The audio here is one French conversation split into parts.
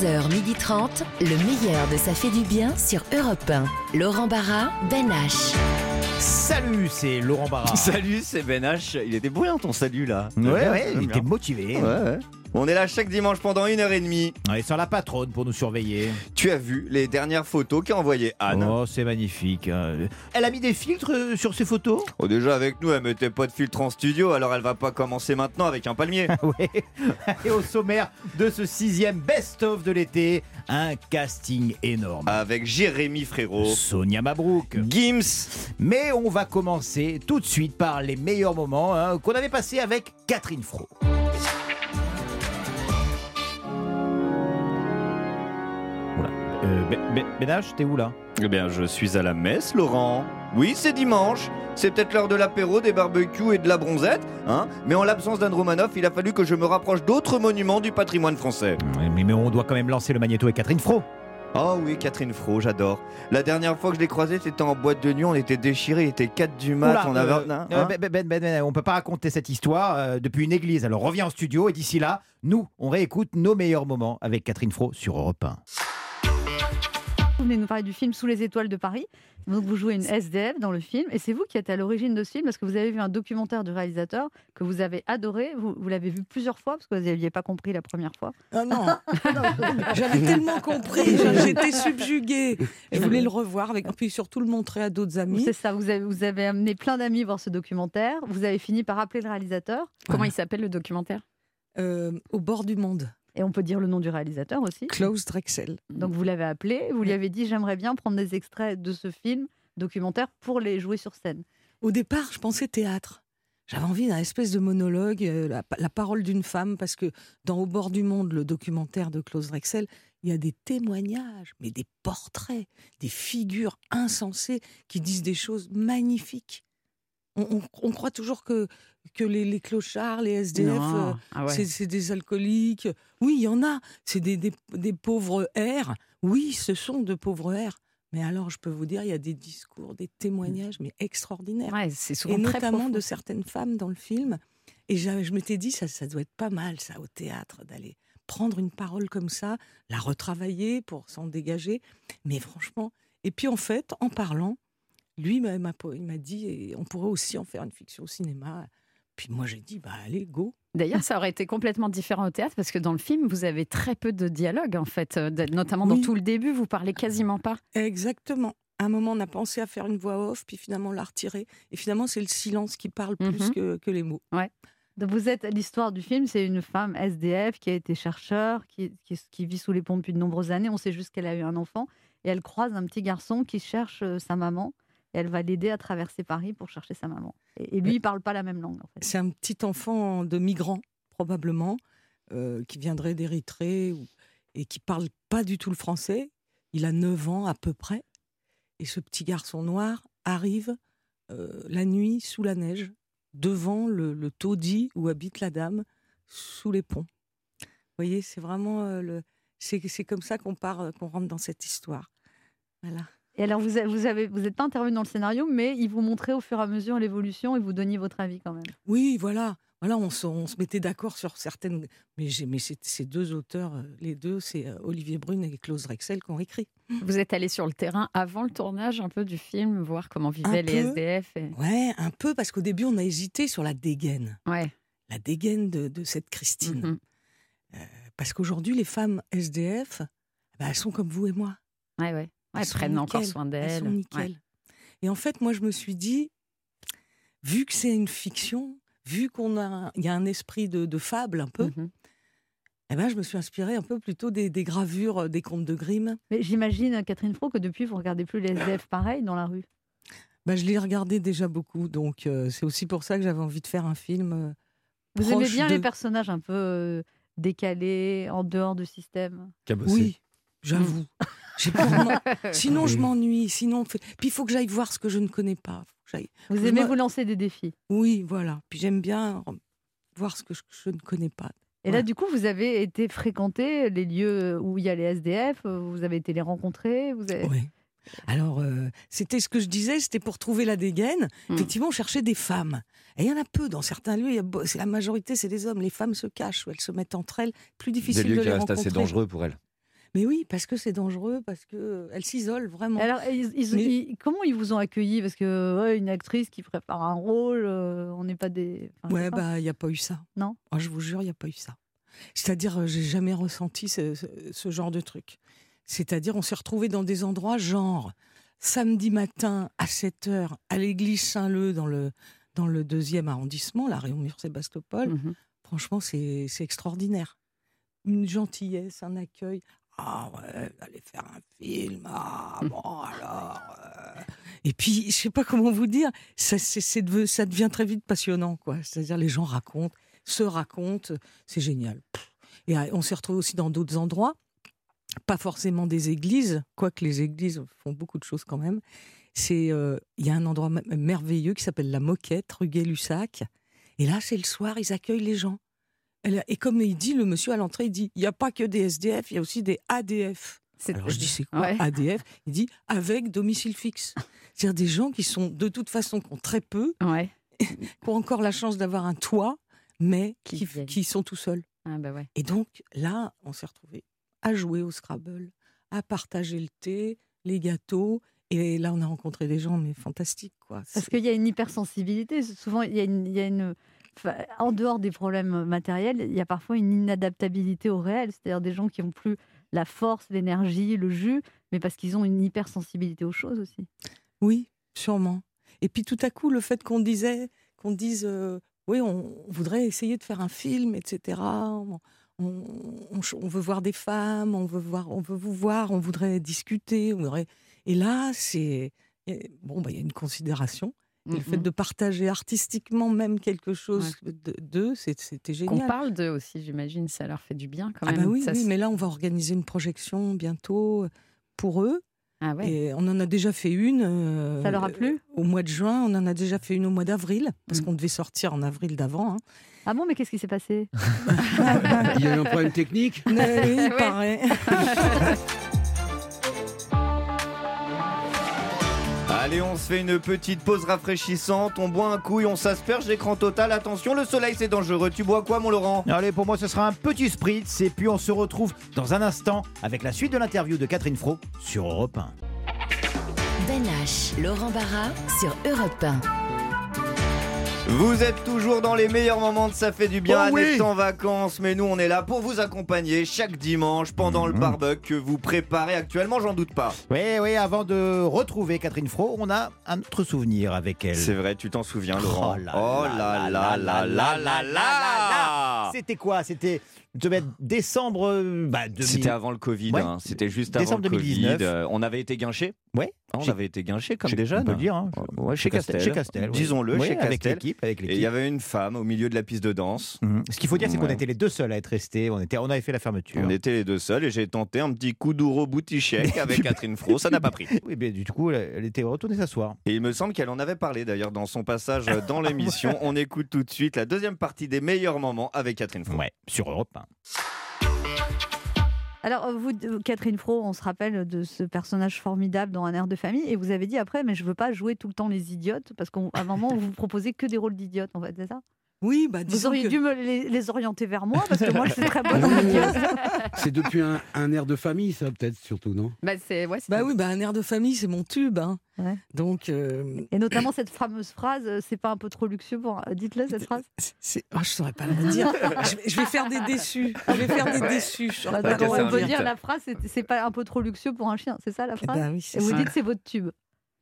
11h30, le meilleur de Ça fait du bien sur Europe 1. Laurent Barra, Ben H. Salut, c'est Laurent Barra. Salut, c'est Ben H. Il était brillant ton salut là. Ouais, ouais, il était motivé. Ouais, ouais. On est là chaque dimanche pendant une heure et demie. Ouais, sans la patronne pour nous surveiller. Tu as vu les dernières photos qu'a envoyées Anne Oh, c'est magnifique. hein. Elle a mis des filtres euh, sur ses photos? Oh, déjà avec nous, elle mettait pas de filtre en studio, alors elle va pas commencer maintenant avec un palmier. Ouais. Et au sommaire de ce sixième best-of de l'été, un casting énorme. avec Jérémy Frérot. Sonia Mabrouk. Gims. Mais on va commencer tout de suite par les meilleurs moments hein, qu'on avait passés avec Catherine Fro. Euh, t'es où là? Eh bien, je suis à la messe, Laurent. Oui, c'est dimanche. C'est peut-être l'heure de l'apéro, des barbecues et de la bronzette, hein? Mais en l'absence d'Anne Romanoff, il a fallu que je me rapproche d'autres monuments du patrimoine français. Ouais, mais, mais on doit quand même lancer le magnéto avec Catherine Fro. Oh oui, Catherine Fro, j'adore. La dernière fois que je l'ai croisée, c'était en boîte de nuit, on était déchirés, il était 4 du mat, Oula, on avait... euh, hein, euh, hein ben, ben, ben, ben, on peut pas raconter cette histoire euh, depuis une église. Alors reviens en studio et d'ici là, nous, on réécoute nos meilleurs moments avec Catherine Fro sur Europe 1. Vous venez nous parler du film Sous les étoiles de Paris. Donc vous jouez une SDF dans le film et c'est vous qui êtes à l'origine de ce film parce que vous avez vu un documentaire du réalisateur que vous avez adoré. Vous, vous l'avez vu plusieurs fois parce que vous n'aviez pas compris la première fois. Ah non, non, j'avais tellement compris, j'étais subjuguée. Je voulais le revoir, avec, puis surtout le montrer à d'autres amis. C'est ça, vous avez, vous avez amené plein d'amis voir ce documentaire. Vous avez fini par appeler le réalisateur Comment il s'appelle le documentaire? Euh, au bord du monde, et on peut dire le nom du réalisateur aussi. Klaus Drexel. Donc vous l'avez appelé, vous lui avez dit j'aimerais bien prendre des extraits de ce film documentaire pour les jouer sur scène. Au départ, je pensais théâtre. J'avais envie d'un espèce de monologue, euh, la, la parole d'une femme, parce que dans Au bord du monde, le documentaire de Klaus Drexel, il y a des témoignages, mais des portraits, des figures insensées qui disent des choses magnifiques. On, on- on croit toujours que, que les, les clochards, les SDF, euh, Ah ouais. c'est- des alcooliques. Oui, il y en a. C'est des, des- des pauvres airs. Oui, ce sont de pauvres airs. Mais alors, je peux vous dire, il y a des discours, des témoignages, mais extraordinaires. Ouais, c'est souvent Et très notamment profond. de certaines femmes dans le film. Et je m'étais dit, ça, ça doit être pas mal, ça, au théâtre, d'aller prendre une parole comme ça, la retravailler pour s'en dégager. Mais franchement, et puis en fait, en parlant, lui, il m'a dit, on pourrait aussi en faire une fiction au cinéma. Puis moi, j'ai dit, bah allez, go. D'ailleurs, ça aurait été complètement différent au théâtre parce que dans le film, vous avez très peu de dialogue en fait, euh, notamment dans Oui. tout le début, vous parlez quasiment pas. Exactement. À un moment, on a pensé à faire une voix off, puis finalement, on l'a retirée. Et finalement, c'est le silence qui parle plus Mhm. que, que les mots. Donc vous êtes l'histoire du film, c'est une femme SDF qui a été chercheur, qui, qui, qui vit sous les ponts depuis de nombreuses années. On sait juste qu'elle a eu un enfant et elle croise un petit garçon qui cherche euh, sa maman. Et elle va l'aider à traverser Paris pour chercher sa maman. Et, et lui, il parle pas la même langue en fait. C'est un petit enfant de migrant, probablement, euh, qui viendrait d'Érythrée et qui parle pas du tout le français. Il a 9 ans à peu près. Et ce petit garçon noir arrive euh, la nuit sous la neige, devant le, le taudis où habite la dame, sous les ponts. Vous voyez, c'est vraiment euh, le. C'est c'est comme ça qu'on part, qu'on rentre dans cette histoire. Voilà. Et alors vous n'êtes vous avez, vous êtes pas intervenu dans le scénario, mais il vous montrait au fur et à mesure l'évolution et vous donniez votre avis quand même. Oui, voilà. Voilà, on se, on se mettait d'accord sur certaines. Mais, j'ai- mais ces deux auteurs, euh, les deux, c'est euh, Olivier Brune et Klaus Drexel qui ont écrit. Vous êtes allé sur le terrain avant le tournage un peu du film, voir comment vivaient les peu. SDF. et- Ouais, un peu, parce qu'au début, on a hésité sur la dégaine. Ouais. La dégaine de, de cette Christine. mhm. Parce qu'aujourd'hui, les femmes SDF, bah, elles sont comme vous et moi. Ouais, ouais. Ouais, Elles prennent encore nickel. soin Elles d'elles. sont nickel. Et en fait, moi, je me suis dit, vu que c'est une fiction, vu qu'on a, il y a un esprit de, de fable un peu, eh ben, je me suis inspirée un peu plutôt des, des gravures euh, des contes de Grimm. Mais j'imagine, Catherine Fro, que depuis, vous regardez plus les SDF pareil dans la rue. Bah, je l'ai regardé déjà beaucoup, donc euh, c'est aussi pour ça que j'avais envie de faire un film. euh, Vous aimez bien de- les personnages un peu euh, décalés, en dehors du système? Oui, j'avoue. Sinon, je m'ennuie. Sinon, fait- puis il faut que j'aille voir ce que je ne connais pas. Vous aimez me- vous lancer des défis. Oui, voilà. Puis j'aime bien voir ce que je, je ne connais pas. Et là, Ouais. du coup, vous avez été fréquenter les lieux où il y a les SDF, vous avez été les rencontrer, vous avez... Ouais. Alors, euh, c'était ce que je disais, c'était pour trouver la dégaine. Mm. Effectivement, on cherchait des femmes. Et il y en a peu dans certains lieux. il y a beau- C'est la majorité, c'est des hommes. Les femmes se cachent ou elles se mettent entre elles. Plus Des difficile lieux de qui les restent assez rencontrer. dangereux pour elle. Mais oui, parce que c'est dangereux, parce que elle s'isole vraiment. Alors, ils- ils- Mais- ils- comment ils vous ont accueilli? Parce que ouais, une actrice qui prépare un rôle, euh, on n'est pas des. enfin, Ouais, bah, il n'y a pas eu ça. Non? Ah, Je vous jure, il n'y a pas eu ça. C'est-à-dire, euh, j'ai jamais ressenti ce, ce- ce genre de truc. C'est-à-dire, on s'est retrouvés dans des endroits genre samedi matin à 7 h à l'église Saint-Leu dans le, dans le deuxième arrondissement, la Réaumur-Sébastopol. Mhm. Franchement, c'est extraordinaire. Une gentillesse, un accueil. Ah ouais, allez faire un film. Ah bon, alors. euh. Et puis, je sais pas comment vous dire, ça, c'est- c'est deve- ça devient très vite passionnant, quoi. C'est-à-dire, les gens racontent, se racontent, c'est génial. Pff. Et euh, on s'est retrouvés aussi dans d'autres endroits, pas forcément des églises, quoique les églises font beaucoup de choses quand même. C'est, euh, il y a un endroit m- merveilleux qui s'appelle la Moquette, rue Gay-Lussac. Et là, c'est le soir, ils accueillent les gens. Elle- Et comme il dit, le monsieur à l'entrée, il dit, il n'y a pas que des SDF, il y a aussi des ADF. Alors je dis, c'est quoi Ouais. ADF Il dit, avec domicile fixe. C'est-à-dire des gens qui sont de toute façon, qui ont très peu, Ouais. qui ont encore la chance d'avoir un toit, mais Qui qui, viennent. qui sont tout seuls. Ah bah ouais. Et donc là, on s'est retrouvés à jouer au Scrabble, à partager le thé, les gâteaux. Et là, on a rencontré des gens, mais fantastiques, quoi. Parce qu'il y a une hypersensibilité. Souvent, il y a une. il y a une- enfin, en dehors des problèmes matériels, il y a parfois une inadaptabilité au réel. C'est-à-dire des gens qui n'ont plus la force, l'énergie, le jus, mais parce qu'ils ont une hypersensibilité aux choses aussi. Oui, sûrement. Et puis tout à coup, le fait qu'on disait, qu'on dise, euh, oui, on, voudrait essayer de faire un film, etc. On, veut voir des femmes, on veut voir, on veut vous voir, on voudrait discuter, on voudrait. Et là, c'est bon, bah, il y a une considération. Le fait Mhm. de partager artistiquement même quelque chose de- d'eux, c'est- c'était Qu'on génial. parle d'eux aussi, j'imagine, ça leur fait du bien quand Ah même. bah oui, Ça oui, se- mais là, on va organiser une projection bientôt pour eux. Ah ouais. Et on en a déjà fait une. euh, Ça leur a plu? Au mois de juin, on en a déjà fait une au mois d'avril, parce Mm. qu'on devait sortir en avril d'avant. hein. Ah bon, mais qu'est-ce qui s'est passé? Il y a eu un problème technique? Mais oui, il Allez, on se fait une petite pause rafraîchissante, on boit un coup et on s'asperge d'écran total. Attention, le soleil c'est dangereux. Tu bois quoi, mon Laurent? Allez, pour moi, ce sera un petit spritz. Et puis, on se retrouve dans un instant avec la suite de l'interview de Catherine Fro sur Europe 1. Ben H, Laurent Barra sur Europe 1. Vous êtes toujours dans les meilleurs moments de Ça fait du bien. Oh oui. Annette en vacances, mais nous on est là pour vous accompagner chaque dimanche pendant le Mhm. barbecue que vous préparez actuellement, j'en doute pas. Oui, oui, avant de retrouver Catherine Fro, on a un autre souvenir avec elle. C'est vrai, tu t'en souviens, Laurent. Oh là Oh là là là là là là là C'était quoi C'était devait être décembre euh, bah, 2000. C'était avant le Covid, Ouais. hein. c'était juste Décembre avant le 2019. Covid. Euh, on avait été guinchés. Ouais. On Chez- avait été guinchés comme Chez- des jeunes. On peut le dire. hein. Ouais, chez Castel. Chez Castel. oui. Disons-le, Oui, chez Avec Castel. l'équipe. Avec Et il l'équipe. y avait une femme au milieu de la piste de danse. Mhm. Ce qu'il faut dire, c'est qu'on Ouais. était les deux seuls à être restés. On, était, on avait fait la fermeture. On était les deux seuls et j'ai tenté un petit coup d'ouro boutichek avec Catherine Fro. Ça n'a pas pris. Oui, mais du coup, elle- elle était retournée s'asseoir. Et il me semble qu'elle en avait parlé d'ailleurs dans son passage dans l'émission. On écoute tout de suite la deuxième partie des meilleurs moments avec Catherine Fro. Ouais, sur Europe 1. Alors, vous, euh, Catherine Fro, on se rappelle de ce personnage formidable dans Un air de famille, et vous avez dit après, mais je veux pas jouer tout le temps les idiotes, parce qu'à un moment, vous proposez que des rôles d'idiotes, en fait, c'est ça? Oui, bah Vous auriez que- dû me les, les orienter vers moi, parce que moi, je suis très bonne en. C'est depuis un, un air de famille, ça, peut-être, surtout, non? Bah, c'est, ouais, c'est- Bah oui, bah un air de famille, c'est mon tube. hein. Ouais. Donc, euh, Et notamment cette fameuse phrase, euh, c'est pas un peu trop luxueux pour. Dites-le, cette phrase. c'est... oh, je saurais pas la dire. je, vais, je vais faire des déçus. Je vais faire des déçus. Je Bah, on peut dire la phrase, c'est c'est pas un peu trop luxueux pour un chien, c'est ça la Eh phrase? ben oui, c'est Et vous dites c'est votre tube.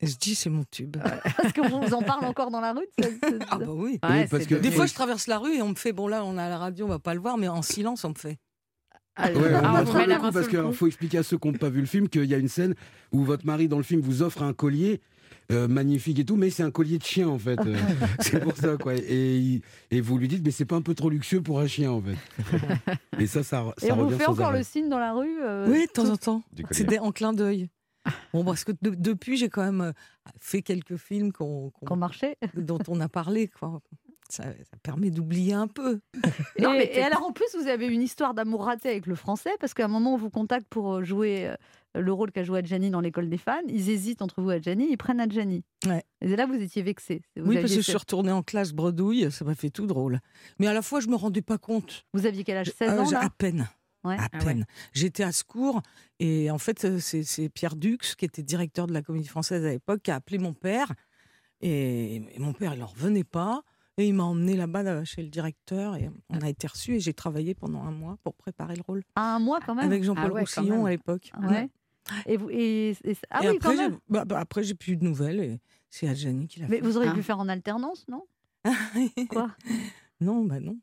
Je dis c'est mon tube. Parce que vous en parle encore dans la rue ça- Ah bah oui. Ouais, Oui, parce c'est que- de- Des fois, je traverse la rue et on me fait bon là, on a la radio, on va pas le voir, mais en silence, on me fait. Ouais, on ah, vous coup parce qu'il faut expliquer à ceux qui n'ont pas vu le film qu'il y a une scène où votre mari dans le film vous offre un collier euh, magnifique et tout, mais c'est un collier de chien en fait. Euh, c'est pour ça quoi. Et, vous lui dites mais c'est pas un peu trop luxueux pour un chien en fait. Et ça, ça, ça Et on vous revient fait sans encore arrêt. le signe dans la rue euh, Oui, de temps en temps. C'est en clin d'œil. Bon, parce que de- depuis, j'ai quand même euh, fait quelques films qu'on- qu'on- qu'on marchait. dont on a parlé. Quoi. Ça, ça permet d'oublier un peu. Non, et, mais et t'es- alors en plus, vous avez une histoire d'amour raté avec le français, parce qu'à un moment, on vous contacte pour euh, jouer euh, le rôle qu'a joué Adjani dans l'école des fans. Ils hésitent entre vous et Adjani, ils prennent Adjani. Ouais. Et là, vous étiez vexé. Vous, oui, parce aviez que je suis fait- retournée en classe bredouille, ça m'a fait tout drôle. Mais à la fois, je me rendais pas compte. vous aviez quel âge? 16 Euh, ans là? À peine. Ouais. À Ah peine. J'étais à secours et en fait, euh, c'est Pierre Dux, qui était directeur de la Comédie Française à l'époque, qui a appelé mon père. Et, et mon père, il n'en revenait pas. Et il m'a emmené là-bas là, chez le directeur et on a été reçus et j'ai travaillé pendant un mois pour préparer le rôle. Un mois quand même? Avec Jean-Paul Ah ouais, quand Roussillon à l'époque. Ouais. Et vous, et, et- ah et oui, quand après, j'ai même. bah, bah, après, j'ai plus eu de nouvelles et c'est Adjani qui l'a Mais fait. vous auriez Ah. pu faire en alternance, non? Quoi? Non, bah non.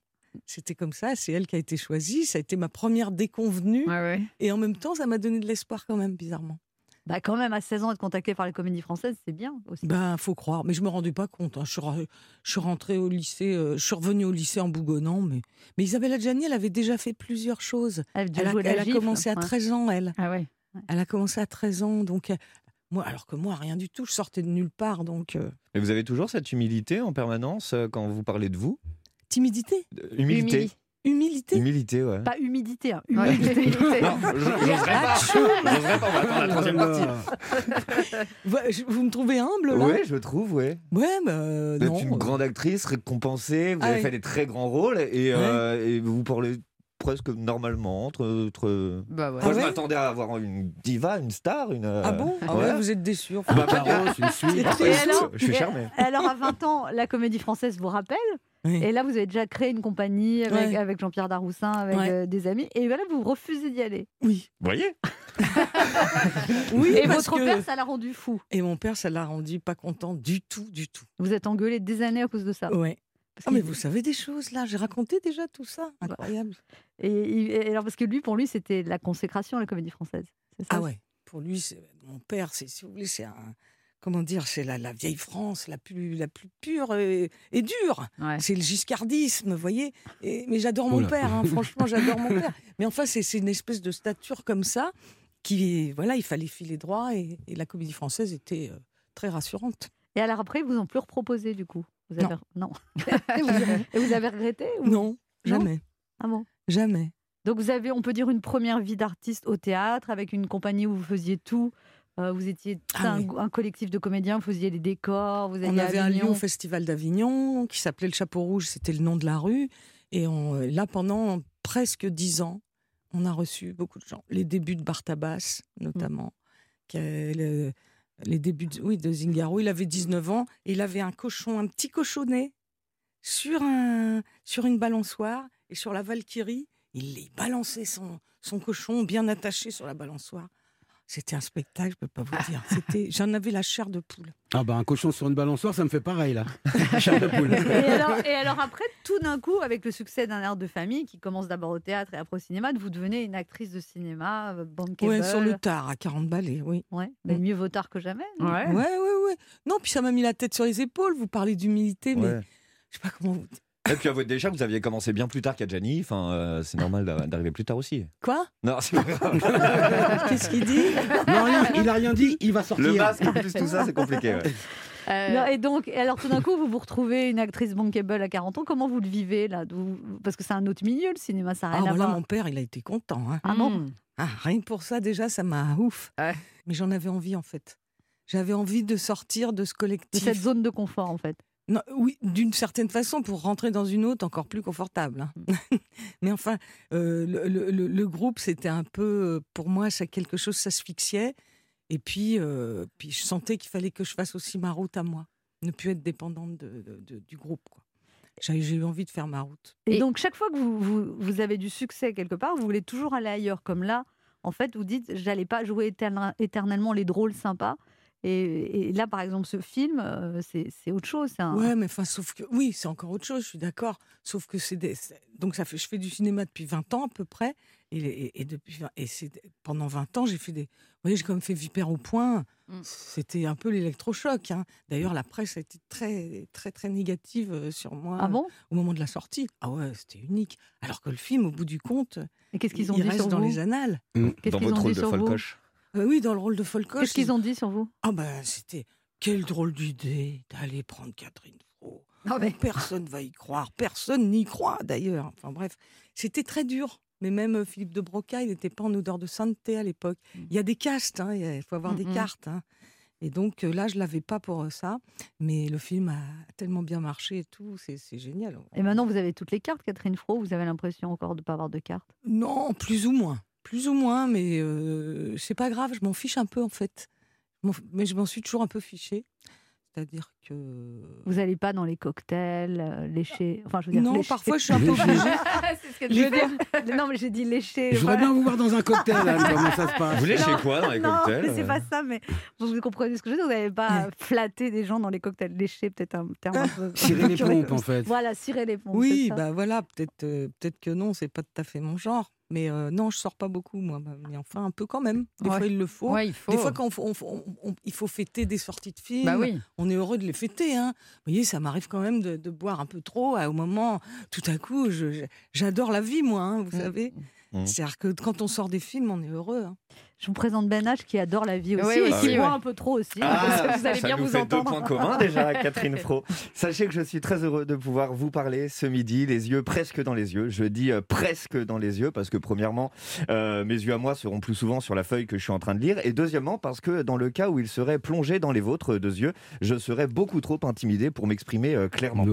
C'était comme ça, c'est elle qui a été choisie, ça a été ma première déconvenue, Ouais, ouais. et en même temps, ça m'a donné de l'espoir quand même, bizarrement. Bah quand même, à 16 ans, être contacté par les comédies françaises, c'est bien aussi. Ben, faut croire, mais je me rendais pas compte. hein. Je, suis, re- je suis rentrée au lycée, euh, je suis revenue au lycée en bougonnant, mais, mais Isabelle Adjani, elle avait déjà fait plusieurs choses. Elle, Elle a, elle a commencé à 13 ans, elle. Ah ouais. Elle a commencé à 13 ans, donc euh, moi, alors que moi, rien du tout, je sortais de nulle part, donc euh, Et vous avez toujours cette humilité en permanence euh, quand vous parlez de vous? Timidité, Humilité. humilité. Humilité, ouais. Pas humidité, hein, Ouais. humilité. Non, je- j'oserais pas. J'oserais pas, on va attendre la troisième partie. Vous, vous me trouvez humble, là Oui, je trouve, ouais. Ouais, bah, euh, Vous non. êtes une grande actrice, récompensée, vous Ah avez oui. fait des très grands rôles et, euh, et vous parlez presque normalement. Entre, entre- Bah ouais. Ah Moi, je ouais m'attendais à avoir une diva, une star, une. euh, Ah bon Ah ouais. vous êtes déçus. enfin. Bah, une suite. Je- alors je suis charmé. Alors à 20 ans, la comédie française vous rappelle? Oui. Et là, vous avez déjà créé une compagnie avec, Ouais. avec Jean-Pierre Daroussin, avec Ouais. euh, des amis. Et voilà, vous refusez d'y aller. Oui. Vous voyez Oui, et votre que- père, ça l'a rendu fou. Et mon père, ça l'a rendu pas content du tout, du tout. Vous êtes engueulé des années à cause de ça. Parce Ah, mais vous savez des choses là, j'ai raconté déjà tout ça. Incroyable. et, et- et alors parce que lui, pour lui, c'était la consécration, la comédie française. Ça? Ah ouais. Pour lui, mon père, c'est si vous voulez, c'est un comment dire, c'est la, la vieille France, la plus la plus pure et, et dure. Ouais. C'est le giscardisme, vous voyez. Et- mais j'adore mon Oula. père, hein, franchement, j'adore mon père. Mais enfin, c'est c'est une espèce de stature comme ça qui, voilà, il fallait filer droit et, et la comédie française était euh, très rassurante. Et alors après, ils vous ont plus reproposé du coup? Vous Non. avez... non. et, vous avez... et vous avez regretté ou- Non, jamais, Ah bon? Jamais. Donc vous avez, on peut dire, une première vie d'artiste au théâtre avec une compagnie où vous faisiez tout. Euh, vous étiez Ah un, oui. un collectif de comédiens, vous faisiez les décors, vous On avait un lieu au Festival d'Avignon qui s'appelait le Chapeau Rouge, c'était le nom de la rue. Et on- euh, là, pendant presque dix ans, on a reçu beaucoup de gens. Les débuts de Bartabas, notamment. qui a- le- les débuts de, oui, de Zingaro. Il avait 19 ans et il avait un cochon, un petit cochonnet sur, un, sur une balançoire. Et sur la Valkyrie, il, il balançait son, son cochon bien attaché sur la balançoire. C'était un spectacle, je peux pas vous dire. C'était, j'en avais la chair de poule. Ah bah un cochon sur une balançoire, ça me fait pareil là. Chair de poule. Et alors, et alors après, tout d'un coup, avec le succès d'un air de famille qui commence d'abord au théâtre et après au cinéma, vous devenez une actrice de cinéma, euh, bankable. Ouais, sur le tard, à 40 balais, oui. Ouais, mais Mm. mieux vaut tard que jamais. Ouais, ouais, ouais. Non, puis ça m'a mis la tête sur les épaules. Vous parlez d'humilité, mais Ouais. je sais pas comment. vous- Et puis déjà vous aviez commencé bien plus tard qu'Adjani, enfin, euh, c'est normal d'a- d'arriver plus tard aussi. Quoi? Non, c'est pas grave. Qu'est-ce qu'il dit? Non, rien, il a rien dit, il va sortir. Le masque plus tout ça, c'est compliqué. ouais. Euh, Non, et donc, alors tout d'un coup, vous vous retrouvez une actrice bankable à 40 ans. Comment vous le vivez là? Parce que c'est un autre milieu, le cinéma, ça n'a Ah, rien à voilà, voir. mon père, il a été content. hein. Ah bon hmm. Ah, rien que pour ça, déjà, ça m'a ouf. Ouais. Mais j'en avais envie, en fait. J'avais envie de sortir de ce De collectif. cette zone de confort, en fait. Non, oui, d'une certaine façon, pour rentrer dans une autre encore plus confortable. hein. Mais enfin, euh, le, le- le- le groupe, c'était un peu, pour moi, ça quelque chose s'asphyxiait. Et puis, euh, puis je sentais qu'il fallait que je fasse aussi ma route à moi, ne plus être dépendante de- de- de- du groupe. quoi. J'ai eu envie de faire ma route. Et, Et- donc, chaque fois que vous, vous, vous avez du succès quelque part, vous voulez toujours aller ailleurs. Comme là, en fait, vous dites, j'allais pas jouer éterne- éternellement les drôles sympas. Et, et là, par exemple, ce film, euh, c'est autre chose. un- Ouais, mais enfin, sauf que oui, c'est encore autre chose, je suis d'accord. Sauf que c'est des... donc ça fait, je fais du cinéma depuis 20 ans à peu près, et, et, et depuis et c'est pendant 20 ans j'ai fait des, vous voyez, j'ai quand même fait Vipère au point. Mm. C'était un peu l'électrochoc. hein. D'ailleurs, la presse a été très très très négative euh, sur moi Ah bon? au moment de la sortie. Ah ouais, c'était unique. Alors que le film, au bout du compte, Et qu'est-ce qu'ils ont il dit reste sur dans vous? les annales. Qu'est-ce Dans qu'ils votre ont rôle dit de Folcoche. Euh, oui, dans le rôle de Folcoche. Qu'est-ce qu'ils ont dit sur vous? Ah ben, c'était quelle drôle d'idée d'aller prendre Catherine Fro. Non, mais- Personne va y croire, personne n'y croit d'ailleurs. Enfin bref, c'était très dur. Mais même euh, Philippe de Broca, il n'était pas en odeur de sainteté à l'époque. Mm. Il y a des castes, hein, il faut avoir Mm, des cartes. hein. Et donc euh, là, je l'avais pas pour euh, ça, mais le film a tellement bien marché et tout, c'est c'est génial. Et maintenant, vous avez toutes les cartes, Catherine Fro. Vous avez l'impression encore de ne pas avoir de cartes? Non, plus ou moins. Plus ou moins, mais euh, c'est pas grave, je m'en fiche un peu en fait. Mais je m'en suis toujours un peu fichée. C'est-à-dire que. Vous n'allez pas dans les cocktails, euh, lécher. Enfin, je veux dire, Non, lécher. parfois je suis un peu obligée. c'est ce que Je veux dire-. Non, mais j'ai dit lécher. Je voudrais voilà. bien vous voir dans un cocktail, Anne, comment ça se passe Vous voulez chez Non, quoi dans les non, cocktails mais c'est pas ça, mais vous comprenez ce que je veux dire. Vous n'avez pas flatté des gens dans les cocktails. Lécher, peut-être un terme un peu. Cirer les pompes, en fait. Voilà, cirer les pompes. Oui, bah voilà, peut-être euh, peut-être que non, c'est pas tout à fait mon genre. Mais euh, non, je sors pas beaucoup, moi. Bah, Mais enfin, un peu quand même. Des Ouais. fois, il le faut. Ouais, il faut. Des fois, quand on f- on f- on- on- il faut fêter des sorties de films, Bah oui. on est heureux de les fêter. Hein. Vous voyez, ça m'arrive quand même de, de boire un peu trop. à- Au moment, tout à coup, j'adore la vie, moi, hein, vous Mm. savez. Mm. C'est-à-dire que quand on sort des films, on est heureux. Je vous présente Ben H qui adore la vie aussi Oui, et qui boit ouais. un peu trop aussi. Ah, vous allez ça bien nous vous fait entendre. deux points communs déjà, Catherine Fro. Sachez que je suis très heureux de pouvoir vous parler ce midi, les yeux presque dans les yeux. Je dis euh, presque dans les yeux parce que premièrement, euh, mes yeux à moi seront plus souvent sur la feuille que je suis en train de lire, et deuxièmement parce que dans le cas où ils seraient plongés dans les vôtres deux yeux, je serais beaucoup trop intimidé pour m'exprimer euh, clairement.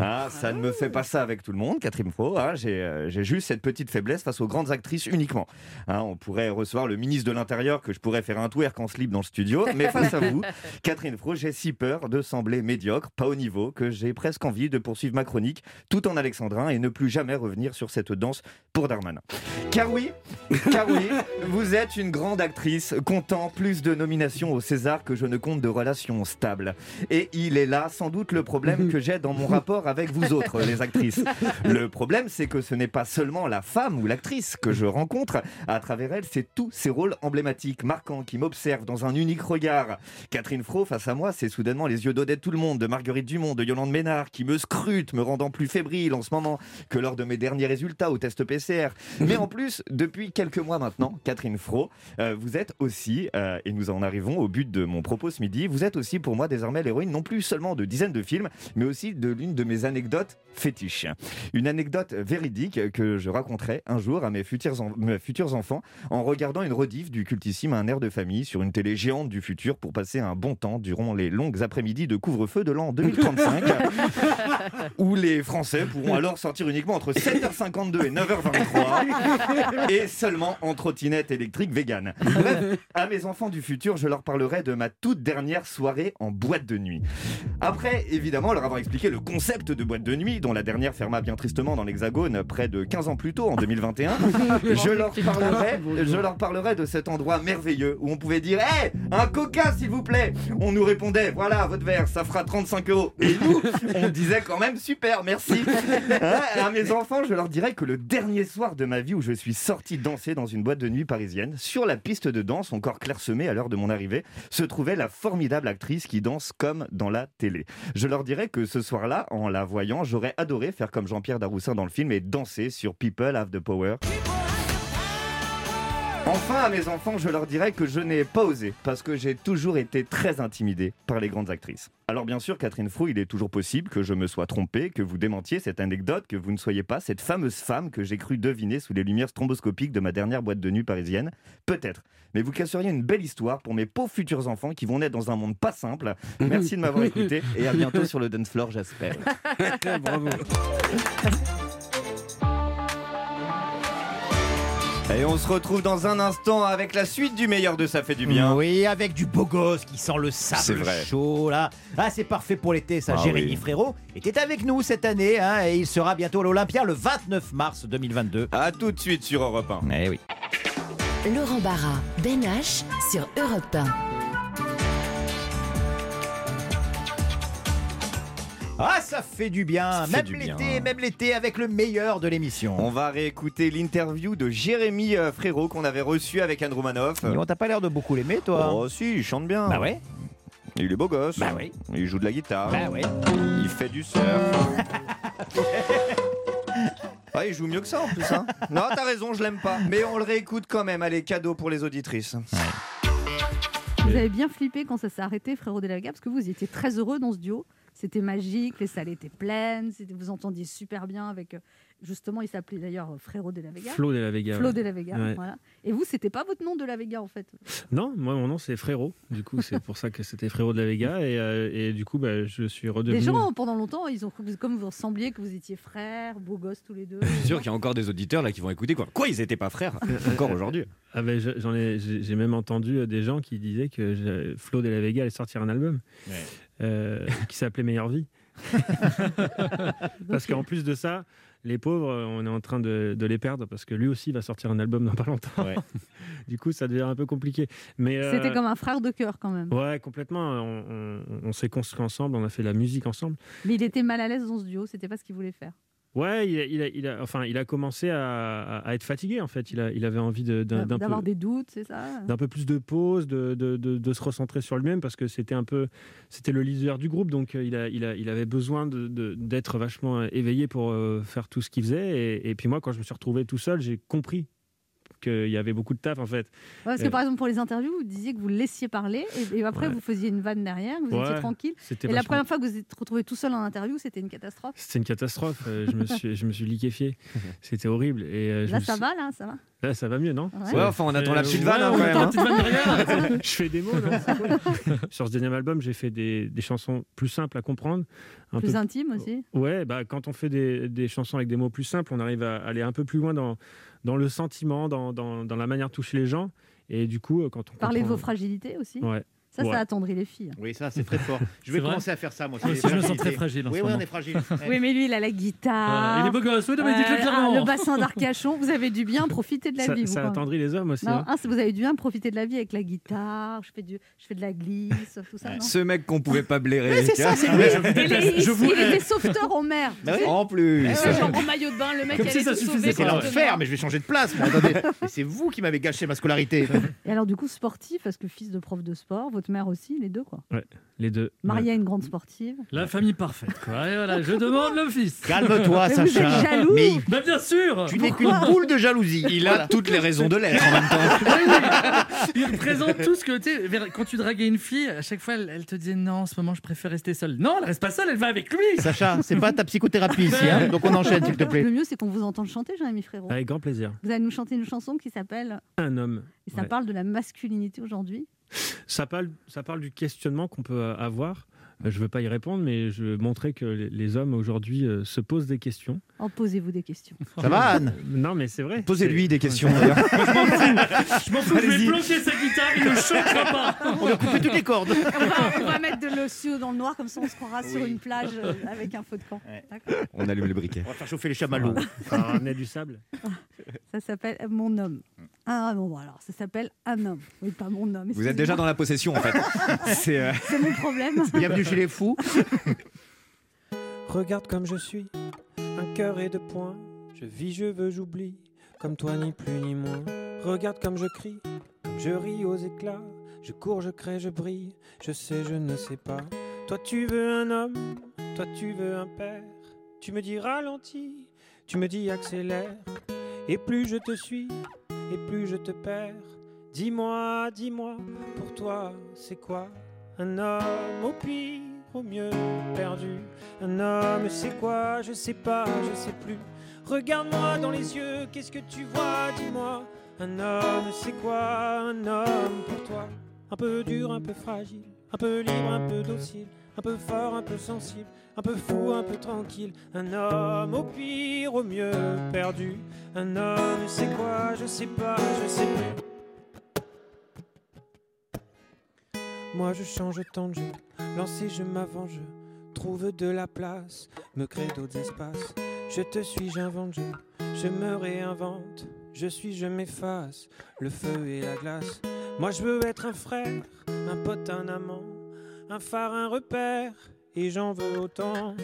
Ah, ça ne me fait pas ça avec tout le monde, Catherine Fro. hein. J'ai euh, j'ai juste cette petite faiblesse face aux grandes actrices uniquement. Hein, on pourrait recevoir le ministre de l'Intérieur que je pourrais faire un twerk en slip dans le studio, mais face à vous, Catherine Fro, j'ai si peur de sembler médiocre, pas au niveau, que j'ai presque envie de poursuivre ma chronique tout en alexandrin et ne plus jamais revenir sur cette danse pour Darmanin. Car oui, car oui, vous êtes une grande actrice, comptant plus de nominations au César que je ne compte de relations stables. Et il est là sans doute le problème que j'ai dans mon rapport avec vous autres, les actrices. Le problème, c'est que ce n'est pas seulement la femme ou l'actrice que je rencontre. À travers elle, c'est tous ces rôles emblématiques, marquants, qui m'observent dans un unique regard. Catherine Fro, face à moi, c'est soudainement les yeux d'Odette Tout le Monde, de Marguerite Dumont, de Yolande Ménard, qui me scrutent, me rendant plus fébrile en ce moment que lors de mes derniers résultats au test PCR. Mais en plus, depuis quelques mois maintenant, Catherine Fro, euh, vous êtes aussi, euh, et nous en arrivons au but de mon propos ce midi, vous êtes aussi pour moi désormais l'héroïne non plus seulement de dizaines de films, mais aussi de l'une de mes anecdotes fétiches. Une anecdote véridique que je raconterai un jour à mes futurs, en- mes futurs enfants en regardant une du cultissime Un air de famille sur une télé géante du futur pour passer un bon temps durant les longues après-midi de couvre-feu de l'an 2035 où les Français pourront alors sortir uniquement entre 7h52 et 9h23 et seulement en trottinette électrique vegan. Bref, à mes enfants du futur, je leur parlerai de ma toute dernière soirée en boîte de nuit. Après, évidemment, leur avoir expliqué le concept de boîte de nuit, dont la dernière ferma bien tristement dans l'Hexagone près de 15 ans plus tôt, en 2021, je leur parlerai, je leur parlerai de cet endroit merveilleux où on pouvait dire Hé, un coca s'il vous plaît On nous répondait Voilà, votre verre, ça fera 35 euros. Et nous, on disait quand même Super, merci. Hein, à mes enfants, je leur dirais que le dernier soir de ma vie où je suis sorti danser dans une boîte de nuit parisienne, sur la piste de danse, encore clairsemée à l'heure de mon arrivée, se trouvait la formidable actrice qui danse comme dans la télé. Je leur dirais que ce soir-là, en la voyant, j'aurais adoré faire comme Jean-Pierre Daroussin dans le film et danser sur People Have the Power. Enfin, à mes enfants, je leur dirais que je n'ai pas osé parce que j'ai toujours été très intimidé par les grandes actrices. Alors bien sûr, Catherine Frou, il est toujours possible que je me sois trompé, que vous démentiez cette anecdote, que vous ne soyez pas cette fameuse femme que j'ai cru deviner sous les lumières stromboscopiques de ma dernière boîte de nuit parisienne. Peut-être. Mais vous casseriez une belle histoire pour mes pauvres futurs enfants qui vont naître dans un monde pas simple. Merci de m'avoir écouté et à bientôt sur le dance floor, j'espère. Bravo. Et on se retrouve dans un instant avec la suite du meilleur de Ça fait du bien. Oui, avec du beau gosse qui sent le sable vrai. chaud là. Ah, c'est parfait pour l'été, ça. Ah Jérémy oui. Frérot était avec nous cette année hein, et il sera bientôt à l'Olympia le 29 mars 2022. À tout de suite sur Europe 1. Eh oui. Laurent Barra, Ben H sur Europe 1. Ah, ça fait du bien. Fait même l'été, même l'été avec le meilleur de l'émission. On va réécouter l'interview de Jérémy euh, Frérot qu'on avait reçu avec Anne Romanoff. T'as pas l'air de beaucoup l'aimer, toi. Oh si, il chante bien. Bah ouais. Il est beau gosse. Bah oui. Il joue de la guitare. Bah ouais. Il fait du surf. Ah, il joue mieux que ça en plus. Hein. Non, t'as raison, je l'aime pas. Mais on le réécoute quand même. Allez, cadeau pour les auditrices. Vous avez bien flippé quand ça s'est arrêté, frérot Delaga, parce que vous étiez très heureux dans ce duo. C'était magique, les salles étaient pleines, vous entendiez super bien avec. Justement, il s'appelait d'ailleurs euh, Frérot de la Vega. Flo de la Vega. Flo ouais. de la Vega, Ouais. voilà. Et vous, c'était pas votre nom de la Vega en fait? Non, moi mon nom c'est Frérot. Du coup, c'est pour ça que c'était Frérot de la Vega. Et, euh, et du coup, bah, je suis redevenu. Les gens, pendant longtemps, ils ont cru que- comme vous ressembliez, que vous étiez frères, beaux gosses tous les deux. Je suis sûr qu'il y a encore des auditeurs là qui vont écouter quoi. Quoi, ils étaient pas frères Encore aujourd'hui? Ah ben, je- j'en ai, j'ai même entendu euh, des gens qui disaient que Flo de la Vega allait sortir un album Ouais. euh, qui s'appelait Meilleure Vie. parce qu'en plus de ça, les pauvres, euh, on est en train de, de les perdre parce que lui aussi va sortir un album dans pas longtemps. Ouais. du coup, ça devient un peu compliqué. Mais euh, C'était comme un frère de cœur quand même. Ouais, complètement. On, on- on s'est construit ensemble, on a fait de la musique ensemble. Mais il était mal à l'aise dans ce duo, c'était pas ce qu'il voulait faire. Ouais, il a, il a- il a- enfin, il a commencé à, être fatigué en fait. Il, a, il avait envie de- d'un d'un peu, D'avoir des doutes, c'est ça? d'un peu plus de pause, de, de- de- de se recentrer sur lui-même parce que c'était un peu, c'était le leader du groupe, donc euh, il, a, il, a, il avait besoin de- de- d'être vachement euh, éveillé pour euh, faire tout ce qu'il faisait. Et, et puis moi, quand je me suis retrouvé tout seul, j'ai compris qu'il y avait beaucoup de taf en fait. Ouais, parce que Euh, par exemple, pour les interviews, vous disiez que vous le laissiez parler et, et après Ouais. vous faisiez une vanne derrière, vous étiez tranquille. Et la première fois que vous êtes retrouvé tout seul en interview, c'était une catastrophe. C'était une catastrophe. Euh, je me suis, je me suis liquéfié. C'était horrible. Et euh, je Là, me ça suis- va, là, ça va. Là, ça va mieux, non Ouais. Ouais, enfin, on attend la Euh, petite ouais, vanne hein, quand même. hein. je fais des mots, non C'est cool. Sur ce deuxième album, j'ai fait des, des chansons plus simples à comprendre. Un Plus peu- intime aussi. Ouais, bah, quand on fait des, des chansons avec des mots plus simples, on arrive à aller un peu plus loin dans, dans le sentiment, dans, dans, dans la manière de toucher les gens. Et du coup, euh, quand on Parler de vos comprend- fragilités aussi. Ouais. Ça, Ouais. ça attendrit les filles. Oui, ça, c'est très fort. Je vais commencer à faire ça, moi. Aussi, je me sens très fragile en Oui, ce oui, on est fragile. Oui, mais lui, il a la guitare. Euh, il est beau gosse, oui, non, mais dites-le clairement. ah, le bassin d'Arcachon, vous avez dû bien profiter de la Ça, vie. ça attendrit les hommes aussi. Non, hein. ah, c'est- vous avez dû bien profiter de la vie avec la guitare. Je fais, du, je fais de la glisse, tout ça. Ouais. non Ce mec qu'on pouvait pas blairer. C'est ça, c'est lui. il, est- il- Je vous- il était sauveteur en mer. En plus. Genre en maillot de bain, le mec Comme si allait ça suffisait sauver. C'est l'enfer, mais je vais changer de place. c'est vous qui m'avez gâché ma scolarité. Et alors, du coup, sportif, parce que fils de prof de sport, votre mère aussi, les deux, quoi. Les deux. Mariée à une grande sportive. La famille parfaite, quoi. Et voilà, je demande le fils. Calme-toi, Mais vous Sacha. êtes jaloux Mais Bah, bien sûr tu n'es qu'une boule de jalousie. Il a toutes les raisons de l'être en même temps. Il représente tout ce que tu sais. Quand tu draguais une fille, à chaque fois, elle, elle te disait non, en ce moment, je préfère rester seule. Non, elle reste pas seule, elle va avec lui. Sacha, c'est pas ta psychothérapie ici, hein donc on enchaîne, s'il te plaît. Le mieux, c'est qu'on vous entende chanter, Jérémy Frérot. Avec grand plaisir. Vous allez nous chanter une chanson qui s'appelle. Un homme. Et ça Ouais. parle de la masculinité aujourd'hui. Ça parle, du questionnement qu'on peut euh, avoir. Euh, Je ne veux pas y répondre, mais je veux montrer que les, hommes aujourd'hui euh, se posent des questions. En posez-vous des questions. Ça va, Anne? Non, mais c'est vrai. Posez-lui des questions d'ailleurs. Je m'en fous, je vais planquer sa guitare, il ne choquera pas. On va couper toutes les cordes. On va, on va mettre de cieux dans le noir, comme ça on se croira sur une plage euh, avec un feu de camp. Ouais. On allume le briquet. On va faire chauffer les chamallows. Ça va ramener du sable. Ça s'appelle Mon homme. Ah bon, bon, alors ça s'appelle Un homme. Oui, pas mon homme. Vous êtes déjà dans la possession en fait. C'est euh, mon problème. Bienvenue chez. Regarde comme je suis, un cœur et deux poings. Je vis, je veux, j'oublie, comme toi ni plus ni moins. Regarde comme je crie, comme je ris aux éclats. Je cours, je crée, je brille, je sais, je ne sais pas. Toi tu veux un homme, toi tu veux un père. Tu me dis ralentis, tu me dis accélère. Et plus je te suis, et plus je te perds. Dis-moi, dis-moi, pour toi c'est quoi? Un homme au pire, au mieux perdu. Un homme c'est quoi? Je sais pas, je sais plus. Regarde-moi dans les yeux, qu'est-ce que tu vois? Dis-moi. Un homme c'est quoi? Un homme pour toi. Un peu dur, un peu fragile. Un peu libre, un peu docile. Un peu fort, un peu sensible, un peu fou, un peu tranquille. Un homme au pire, au mieux perdu. Un homme, c'est quoi? Je sais pas, je sais plus. Moi je change tant de jeu, lancer je m'avance, je trouve de la place, me crée d'autres espaces. Je te suis, j'invente, je, je me réinvente, je suis, je m'efface, le feu et la glace. Moi je veux être un frère, un pote, un amant, un phare, un repère, et j'en veux autant.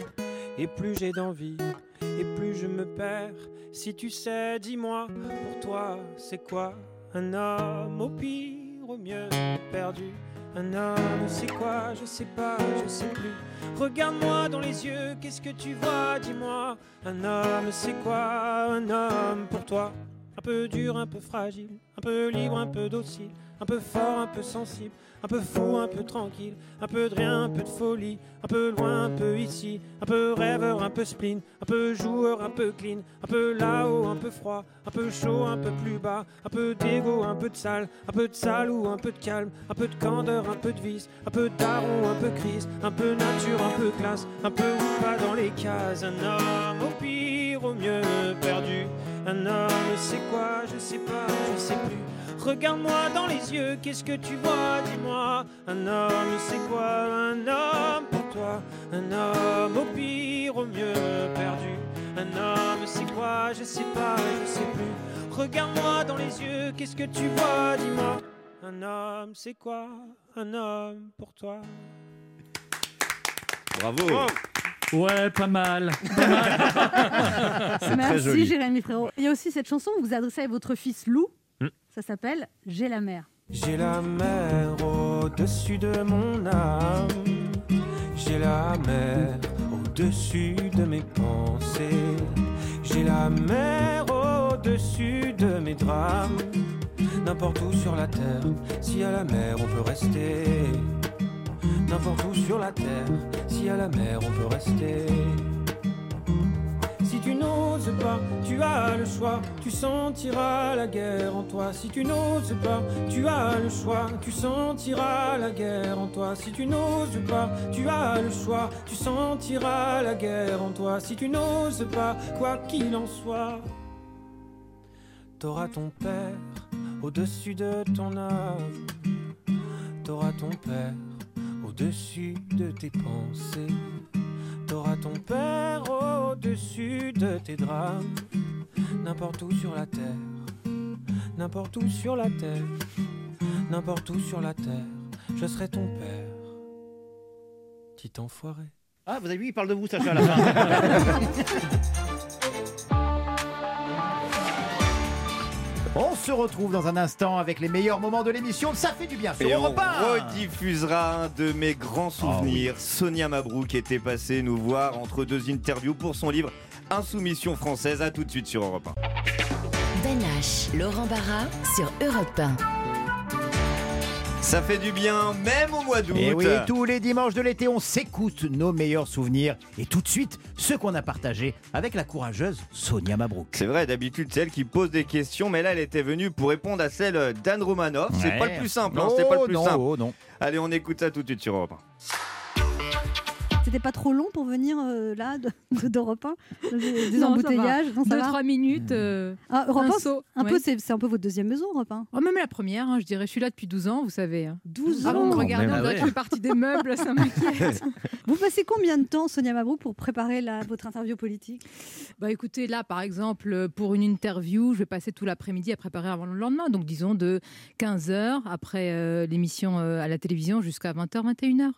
Et plus j'ai d'envie, et plus je me perds. Si tu sais, dis-moi, pour toi, c'est quoi un homme au pire, au mieux perdu? Un homme, c'est quoi Je sais pas, je sais plus. Regarde-moi dans les yeux, qu'est-ce que tu vois Dis-moi. Un homme, c'est quoi Un homme pour toi? Un peu dur, un peu fragile, un peu libre, un peu docile, un peu fort, un peu sensible, un peu fou, un peu tranquille, un peu de rien, un peu de folie, un peu loin, un peu ici, un peu rêveur, un peu spleen, un peu joueur, un peu clean, un peu là-haut, un peu froid, un peu chaud, un peu plus bas, un peu d'égo, un peu de sale, un peu de sale ou un peu de calme, un peu de candeur, un peu de vice, un peu d'aron, un peu crise, un peu nature, un peu classe, un peu ou pas dans les cases, un homme au pire, au mieux perdu, un homme c'est quoi, je sais pas, je sais plus. Regarde-moi dans les yeux, qu'est-ce que tu vois, dis-moi. Un homme, c'est quoi un homme pour toi? Un homme au pire, au mieux perdu. Un homme, c'est quoi? Je sais pas, je sais plus. Regarde-moi dans les yeux, qu'est-ce que tu vois, dis-moi. Un homme, c'est quoi un homme pour toi? Bravo. Ouais, pas mal. Merci joli. Jérémy Frérot. Il y a aussi cette chanson que vous adressez à votre fils Lou. Hmm. Ça s'appelle J'ai la mer. J'ai la mer au-dessus de mon âme. J'ai la mer au-dessus de mes pensées. J'ai la mer au-dessus de mes drames. N'importe où sur la terre, si à la mer on peut rester. N'importe où sur la terre, si à la mer on peut rester. Si tu n'oses pas, tu as le choix, tu sentiras la guerre en toi. Si tu n'oses pas, tu as le choix, tu sentiras la guerre en toi. Si tu n'oses pas, tu as le choix, tu sentiras la guerre en toi. Si tu n'oses pas, quoi qu'il en soit, t'auras ton père au-dessus de ton âme. T'auras ton père au-dessus de tes pensées. T'auras ton père au-dessus de tes drames. N'importe où sur la terre, n'importe où sur la terre, n'importe où sur la terre, je serai ton père. Petit enfoiré. Ah, vous avez vu, il parle de vous, Sacha, à la fin. se retrouve dans un instant avec les meilleurs moments de l'émission. Ça fait du bien sur Et on Europe 1. rediffusera un de mes grands souvenirs. Sonia Mabrouk était passée nous voir entre deux interviews pour son livre Insoumission française. À tout de suite sur Europe 1. Ben H, Laurent Barra sur Europe 1. Ça fait du bien, même au mois d'août. Et Eh oui, tous les dimanches de l'été, on s'écoute nos meilleurs souvenirs. Et tout de suite, ceux qu'on a partagés avec la courageuse Sonia Mabrouk. C'est vrai, d'habitude, c'est elle qui pose des questions, mais là, elle était venue pour répondre à celle d'Anne Romanoff. C'est pas le plus simple, hein, c'est pas le plus non, simple. oh, non. Allez, on écoute ça tout de suite sur Europe 1. C'était pas trop long pour venir euh, là de- de- d'Europe 1 Des, Non, embouteillages va. Non, ça Deux, va trois minutes. euh, Ah, Europe un 1, saut, un peu, oui. c'est un peu votre deuxième maison, Europe 1. Oh, même la première, hein, je dirais. Je suis là depuis 12 ans, vous savez. hein. 12 Avant de ans me regarder, même. on Ah dirait que je fais partie des meubles, ça m'inquiète. Vous passez combien de temps, Sonia Mabrouk, pour préparer la- votre interview politique? Bah écoutez, là par exemple, pour une interview, je vais passer tout l'après-midi à préparer avant le lendemain. Donc disons de 15h après euh, l'émission euh, à la télévision jusqu'à 20h, 21h.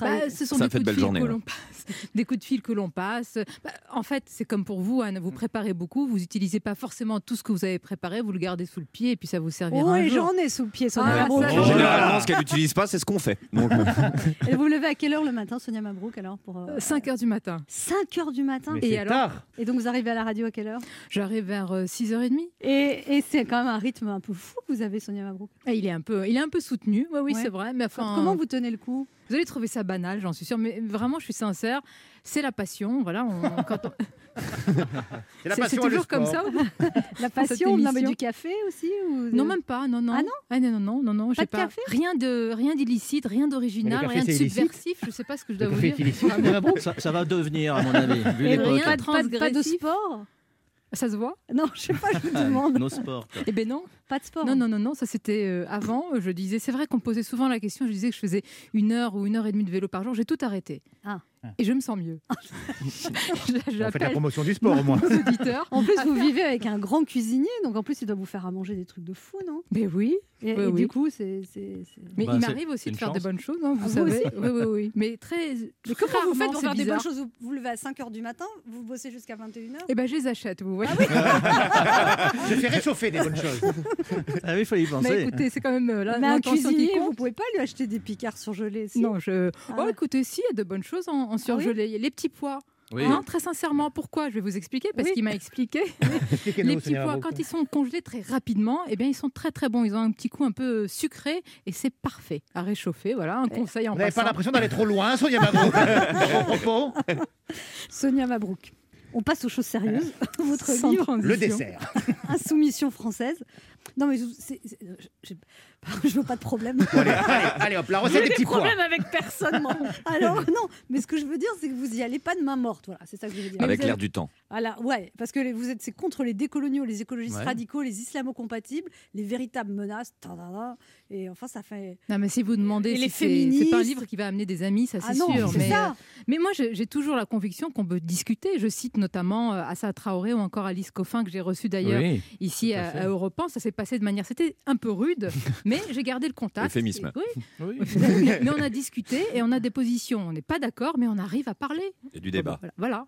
Bah, ce sont Ça des fait coups de fil journées, que ouais. l'on passe. Des coups de fil que l'on passe. Bah, en fait, c'est comme pour vous, Anne, vous préparez beaucoup, vous n'utilisez pas forcément tout ce que vous avez préparé, vous le gardez sous le pied et puis ça vous servira Oh, jour. j'en ai sous le pied, Sonia Ah, Mabrouk. ça, Généralement, ce qu'elle n'utilise pas, c'est ce qu'on fait. Donc, euh, Et vous levez à quelle heure le matin, Sonia Mabrouk, alors pour, euh, 5 heures du matin. 5 heures du matin Et alors Et donc vous arrivez à la radio à quelle heure? J'arrive vers euh, 6h30. Et, et c'est quand même un rythme un peu fou que vous avez, Sonia Mabrouk. Ah, il est un peu, il est un peu soutenu, oui, oui, Ouais. c'est vrai. Mais enfin, Comment vous tenez le coup? Vous allez trouver ça banal, j'en suis sûre, mais vraiment, je suis sincère. C'est la passion, voilà. On, quand on- C'est toujours comme sport. ça. La passion, non, mais du café aussi ou Non, même pas, non, non. Ah non non, non, non, non, non, Pas de café rien de rien d'illicite, rien d'original, rien de subversif. Je sais pas ce que je dois Le vous café dire. est illicite. Vraiment. ça, ça va devenir, à mon avis, vu Et rien pas, de- pas de- pas de sport Ça se voit Non, je sais pas, je vous demande. Nos sports. quoi. Eh ben non. Pas de sport. Non, non, non, non, ça c'était euh, avant. Je disais, c'est vrai qu'on me posait souvent la question. Je disais que je faisais une heure ou une heure et demie de vélo par jour. J'ai tout arrêté. Ah. Et je me sens mieux. On fait la promotion du sport au moins. En plus, vous vivez avec un grand cuisinier, donc en plus, il doit vous faire à manger des trucs de fou, non? Mais oui. Et, Oui, et oui. du coup, c'est. Mais Bah, il m'arrive aussi de faire des bonnes choses, hein, vous Ah, vous savez. aussi oui, oui, oui. Mais très. Mais comment vous faites pour faire des bonnes choses? Vous, vous levez à 5h du matin, vous bossez jusqu'à 21h Eh ben, je les achète, vous voyez. Je fais réchauffer des bonnes choses. Ah oui, il faut y Mais penser. écoutez, c'est quand même euh, la- Mais un cuisinier, vous pouvez pas lui acheter des picards surgelés si Non, je. Ah oh, écoutez, si, il y a de bonnes choses en, en surgelé. Il y a les petits pois. Oui. Non, très sincèrement, pourquoi? Je vais vous expliquer, parce Oui. qu'il m'a expliqué. Les petits Sonia pois, Mabrouk. quand ils sont congelés très rapidement, eh bien, ils sont très très bons. Ils ont un petit coup un peu sucré et c'est parfait à réchauffer. Voilà, un conseil en Vous n'avez pas l'impression d'aller trop loin, Sonia Mabrouk? Propos, Sonia Mabrouk. On passe aux choses sérieuses. Votre livre, le dessert. Insoumission française. Non, mais c'est- je veux pas de problème. Bon, allez, allez, allez, hop, la recette des petits pois. problèmes avec personne, moi. Alors, non, mais ce que je veux dire, c'est que vous y allez pas de main morte. Voilà, c'est ça que je veux dire. Avec l'air du temps. Voilà, ouais, parce que les- vous êtes c'est contre les décoloniaux, les écologistes Ouais. radicaux, les islamo-compatibles, les véritables menaces. tadada, Et enfin, ça fait. Non, mais si vous demandez, Et si les c'est- c'est pas un livre qui va amener des amis, ça Ah c'est non, sûr. c'est mais, ça. euh, mais moi, j'ai toujours la conviction qu'on peut discuter. Je cite notamment euh, Assa Traoré ou encore Alice Coffin, que j'ai reçu d'ailleurs Oui, ici à à, Europe 1. Ça s'est passé de manière, c'était un peu rude, mais j'ai gardé le contact. Euphémisme. Et- oui, Oui. mais, mais on a discuté et on a des positions. On n'est pas d'accord, mais on arrive à parler. A du débat. Voilà. voilà.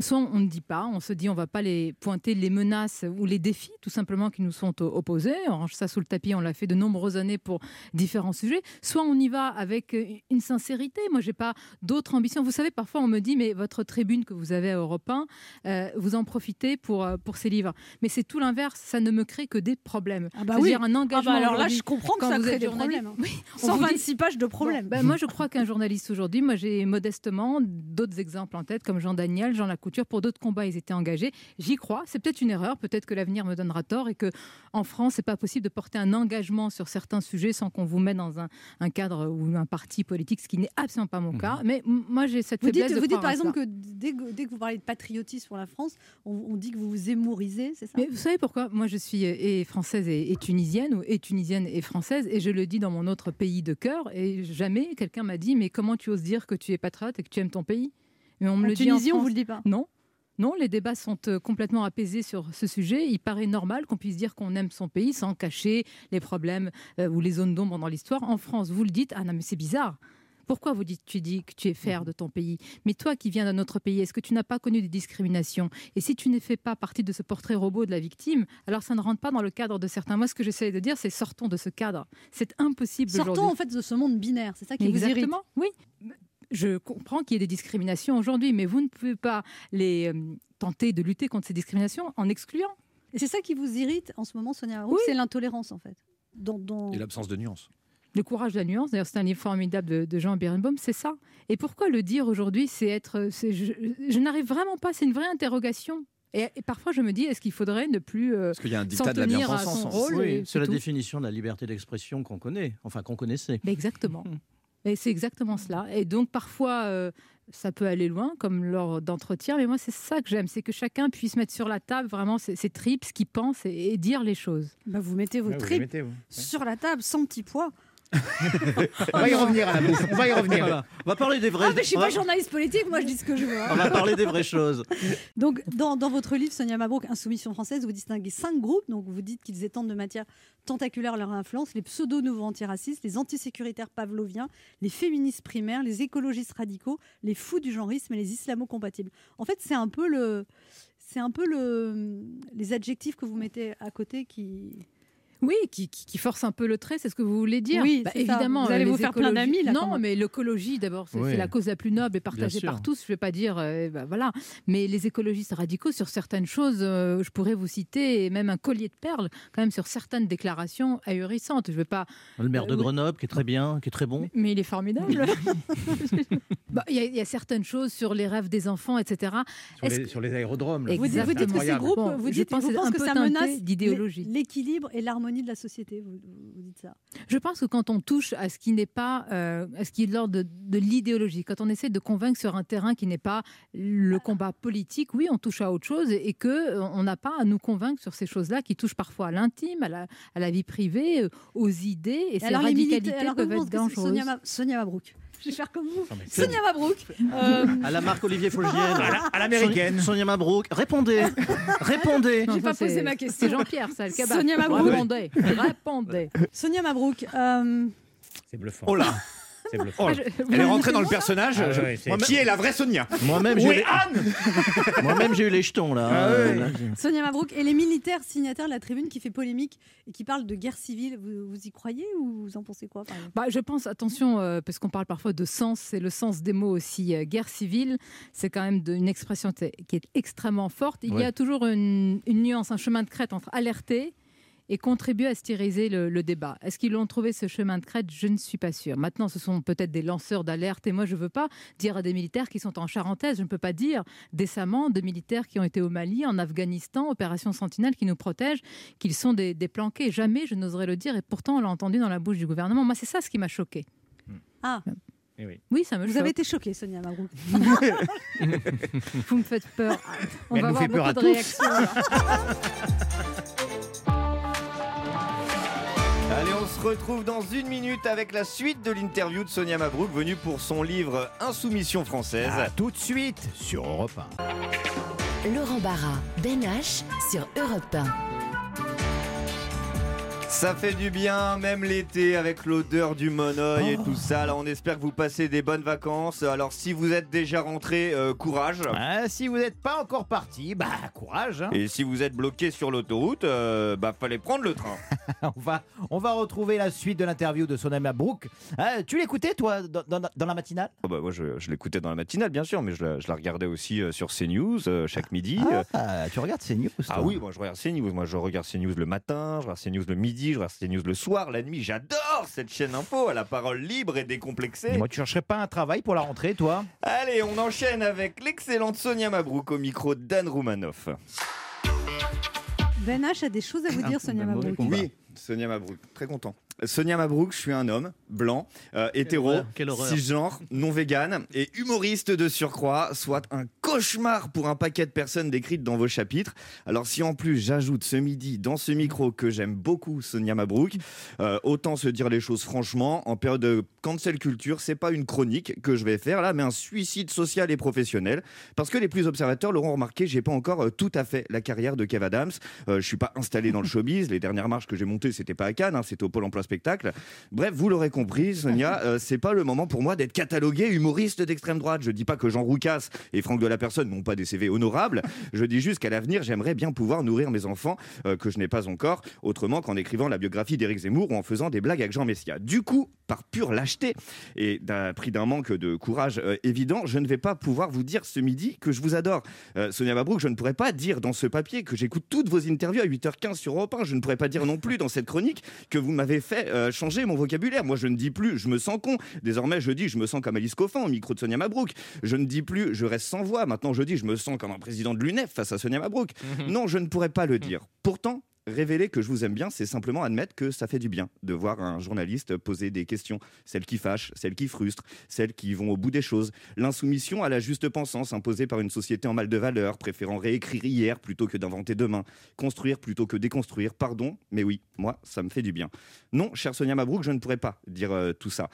Soit on ne dit pas, on se dit on va pas les pointer les menaces ou les défis tout simplement qui nous sont opposés. On range ça sous le tapis, on l'a fait de nombreuses années pour différents sujets. Soit on y va avec euh, une sincérité. Moi, j'ai pas d'autres ambitions. Vous savez, parfois on me dit mais votre tribune que vous avez à Europe 1, euh, vous en profitez pour euh, pour ces livres. Mais c'est tout l'inverse. Ça ne me crée que des problèmes. Ah bah Je veux oui. dire, un Ah engagement. bah alors là, je comprends que ça crée des problèmes. Oui, vous dit- 126 pages de problèmes. ben, moi, je crois qu'un journaliste aujourd'hui, moi j'ai modestement d'autres exemples en tête, comme Jean Daniel, Jean Lacouture, pour d'autres combats, ils étaient engagés. J'y crois. C'est peut-être une erreur, peut-être que l'avenir me donnera tort et que en France, c'est pas possible de porter un engagement sur certains sujets sans qu'on vous mette dans un, un cadre ou un parti politique, ce qui n'est absolument pas mon cas. Mais moi, j'ai cette Vous dites, faiblesse de vous dites par exemple ça. que dès, que dès que vous parlez de patriotisme pour la France, on, on dit que vous vous émourisez, c'est ça? Mais vous savez pourquoi? Moi, je suis euh, et française et, et tunisienne, ou et tunisienne et française, et je le dis dans mon autre pays de cœur, et jamais quelqu'un m'a dit, mais comment tu oses dire que tu es patriote et que tu aimes ton pays? Mais on me En le dit en on France. vous le dit pas Non. Non, les débats sont euh, complètement apaisés sur ce sujet. Il paraît normal qu'on puisse dire qu'on aime son pays sans cacher les problèmes euh, ou les zones d'ombre dans l'histoire. En France, vous le dites, ah non mais c'est bizarre. Pourquoi vous dites, tu dis que tu es fier de ton pays? Mais toi qui viens d'un autre pays, est-ce que tu n'as pas connu des discriminations? Et si tu ne fais pas partie de ce portrait robot de la victime, alors ça ne rentre pas dans le cadre de certains. Moi, ce que j'essaie de dire, c'est sortons de ce cadre. C'est impossible Sortons en fait de ce monde binaire, c'est ça qui vous irrite. Exactement, oui. Je comprends qu'il y ait des discriminations aujourd'hui, mais vous ne pouvez pas les euh, tenter de lutter contre ces discriminations en excluant. Et c'est ça qui vous irrite en ce moment, Sonia Roux, c'est l'intolérance en fait. Dans, dans- Et l'absence de nuance. Le courage de la nuance, d'ailleurs, c'est un livre formidable de, de Jean Birnbaum, c'est ça. Et pourquoi le dire aujourd'hui C'est être. c'est- Je, je n'arrive vraiment pas, c'est une vraie interrogation. Et, et parfois, je me dis, est-ce qu'il faudrait ne plus. euh, Parce qu'il y a un dictat de la tenir à bien-pensance. son hein. Oui, c'est la tout. définition de la liberté d'expression qu'on connaît, enfin qu'on connaissait. Mais exactement. Et c'est exactement cela. Et donc parfois, euh, ça peut aller loin, comme lors d'entretiens. Mais moi, c'est ça que j'aime, c'est que chacun puisse mettre sur la table vraiment ses, ses tripes, ce qu'il pense et, et dire les choses. Bah, vous mettez vos les tripes mettez, vous. sur la table sans petits pois. On va y revenir à la bouffe. On va y revenir. Voilà. On va parler des vrais. Ah, mais je suis pas journaliste politique, moi je dis ce que je veux. hein. on va parler des vraies choses. Donc, dans, dans votre livre, Sonia Mabrouk, Insoumission française, vous distinguez cinq groupes. Donc, vous dites qu'ils étendent de matière tentaculaire leur influence les pseudo-nouveaux antiracistes, les antisécuritaires pavloviens, les féministes primaires, les écologistes radicaux, les fous du genrisme et les islamo-compatibles. En fait, c'est un peu le. C'est un peu le, les adjectifs que vous mettez à côté qui. Oui, qui, qui, qui force un peu le trait, c'est ce que vous voulez dire. Oui, Bah, ça. évidemment. Vous allez vous faire plein d'amis, là, Non, mais l'écologie, d'abord, c'est Oui. la cause la plus noble et partagée par tous. Je ne vais pas dire, euh, bah, voilà. Mais les écologistes radicaux, sur certaines choses, euh, je pourrais vous citer, et même un collier de perles, quand même sur certaines déclarations ahurissantes. Je ne vais pas Le maire de Euh, oui. Grenoble, qui est très bien, qui est très bon. Mais il est formidable. Bah, Il y, a- il y a certaines choses sur les rêves des enfants, etc. Sur les, sur les aérodromes. là. Vous dites, C'est vous dites que ces groupes, Bon, vous je dites, pense vous que c'est pensez un que peu ça menace d'idéologie. l'é- l'équilibre et l'harmonie de la société. Vous, vous dites ça. Je pense que quand on touche à ce qui n'est pas, euh, à ce qui est de l'ordre de, de l'idéologie, quand on essaie de convaincre sur un terrain qui n'est pas le combat politique, oui, on touche à autre chose et, et que euh, on n'a pas à nous convaincre sur ces choses-là qui touchent parfois à l'intime, à la, à la vie privée, euh, aux idées et, ces alors, les radicalités alors, peuvent être dangereuses. Sonia Mabrouk. Je vais faire comme vous. Sonia Mabrouk. euh, À la marque Olivier Fogiel. À la- à l'américaine. Sonia, Sonia Mabrouk. Répondez. Répondez. Non, J'ai pas posé c'est- ma question. C'est Jean-Pierre, ça, le. Sonia Mabrouk. Répondez, répondez. Sonia Mabrouk. euh, C'est bluffant. Oh là C'est bluffant. Oh, Ah, je- Elle est rentrée dans le personnage. Ah, Je- ouais, Qui est la vraie Sonia Moi-même, j'ai eu les- Anne Moi-même, j'ai eu les jetons là. Ah Euh, là, Sonia Mabrouk et les militaires signataires de la tribune qui fait polémique et qui parle de guerre civile. Vous, vous y croyez ou vous en pensez quoi Bah, je pense, attention, euh, parce qu'on parle parfois de sens, c'est le sens des mots aussi. Euh, guerre civile, c'est quand même de- une expression qui est extrêmement forte. Il y a toujours une, une nuance, un chemin de crête entre alerter et contribuer à stériser le, le débat. Est-ce qu'ils l'ont trouvé ce chemin de crête? Je ne suis pas sûre. Maintenant, ce sont peut-être des lanceurs d'alerte et moi, je ne veux pas dire à des militaires qui sont en Charentaise, je ne peux pas dire décemment de militaires qui ont été au Mali, en Afghanistan, opération Sentinelle qui nous protège, qu'ils sont des, des planqués. Jamais je n'oserais le dire et pourtant on l'a entendu dans la bouche du gouvernement. Moi, c'est ça ce qui m'a choqué. Ah, Eh oui. Oui, ça me vous choque. avez été choquée, Sonia Mabrouk. Vous me faites peur. On Elle va nous avoir fait peur beaucoup à de tous. réactions. se retrouve dans une minute avec la suite de l'interview de Sonia Mabrouk, venue pour son livre Insoumission française. À tout de suite sur Europe 1. Laurent Barra, Ben H sur Europe 1. Ça fait du bien, même l'été, avec l'odeur du monoeil et tout ça. Là, on espère que vous passez des bonnes vacances. Alors, si vous êtes déjà rentré, euh, courage. Ah, si vous n'êtes pas encore parti, bah courage. hein. Et si vous êtes bloqué sur l'autoroute, euh, bah fallait prendre le train. on, va, on va retrouver la suite de l'interview de Sonia Mabrouk. Ah, tu l'écoutais, toi, dans, dans- dans la matinale? Oh bah moi, je, je l'écoutais dans la matinale, bien sûr, mais je la, je la regardais aussi euh, sur CNews euh, chaque midi. Euh, Ah, tu regardes CNews Ah toi? oui, moi je regarde CNews. Moi je regarde CNews le matin, je regarde CNews le midi, je regarde CNews le soir, la nuit. J'adore cette chaîne info à la parole libre et décomplexée. Moi, tu chercherais pas un travail pour la rentrée, toi? Allez, on enchaîne avec l'excellente Sonia Mabrouk au micro d'Anne Roumanoff. Ben H a des choses à vous dire, Sonia Mabrouk. Oui, Sonia Mabrouk, très content. Sonia Mabrouk, je suis un homme blanc, euh, hétéro, cisgenre, non vegan et humoriste de surcroît, soit un cauchemar pour un paquet de personnes décrites dans vos chapitres. Alors si en plus j'ajoute ce midi dans ce micro que j'aime beaucoup Sonia Mabrouk, euh, autant se dire les choses franchement, en période de cancel culture, c'est pas une chronique que je vais faire là, mais un suicide social et professionnel. Parce que les plus observateurs l'auront remarqué, j'ai pas encore euh, tout à fait la carrière de Kev Adams. Euh, je suis pas installé dans le showbiz. Les dernières marches que j'ai montées, c'était pas à Cannes, hein, c'était au Pôle Emploi Spectacle. Bref, vous l'aurez compris, Sonia, euh, c'est pas le moment pour moi d'être catalogué humoriste d'extrême droite. Je dis pas que Jean Roucas et Franck de la Personne n'ont pas des CV honorables. Je dis juste qu'à l'avenir, j'aimerais bien pouvoir nourrir mes enfants euh, que je n'ai pas encore, autrement qu'en écrivant la biographie d'Éric Zemmour ou en faisant des blagues avec Jean Messia. Du coup, par pure lâcheté et d'un prix d'un manque de courage euh, évident, je ne vais pas pouvoir vous dire ce midi que je vous adore. Euh, Sonia Mabrouk, je ne pourrais pas dire dans ce papier que j'écoute toutes vos interviews à 8h15 sur Europe 1. Je ne pourrais pas dire non plus dans cette chronique que vous m'avez fait euh, changer mon vocabulaire. Moi, je ne dis plus je me sens con. Désormais, je dis je me sens comme Alice Coffin au micro de Sonia Mabrouk. Je ne dis plus je reste sans voix. Maintenant, je dis je me sens comme un président de l'UNEF face à Sonia Mabrouk. Non, je ne pourrais pas le dire. Pourtant, Révéler que je vous aime bien, c'est simplement admettre que ça fait du bien de voir un journaliste poser des questions, celles qui fâchent, celles qui frustrent, celles qui vont au bout des choses. L'insoumission à la juste pensance imposée par une société en mal de valeur, préférant réécrire hier plutôt que d'inventer demain, construire plutôt que déconstruire. Pardon, mais oui, moi, ça me fait du bien. Non, chère Sonia Mabrouk, je ne pourrais pas dire euh, tout ça.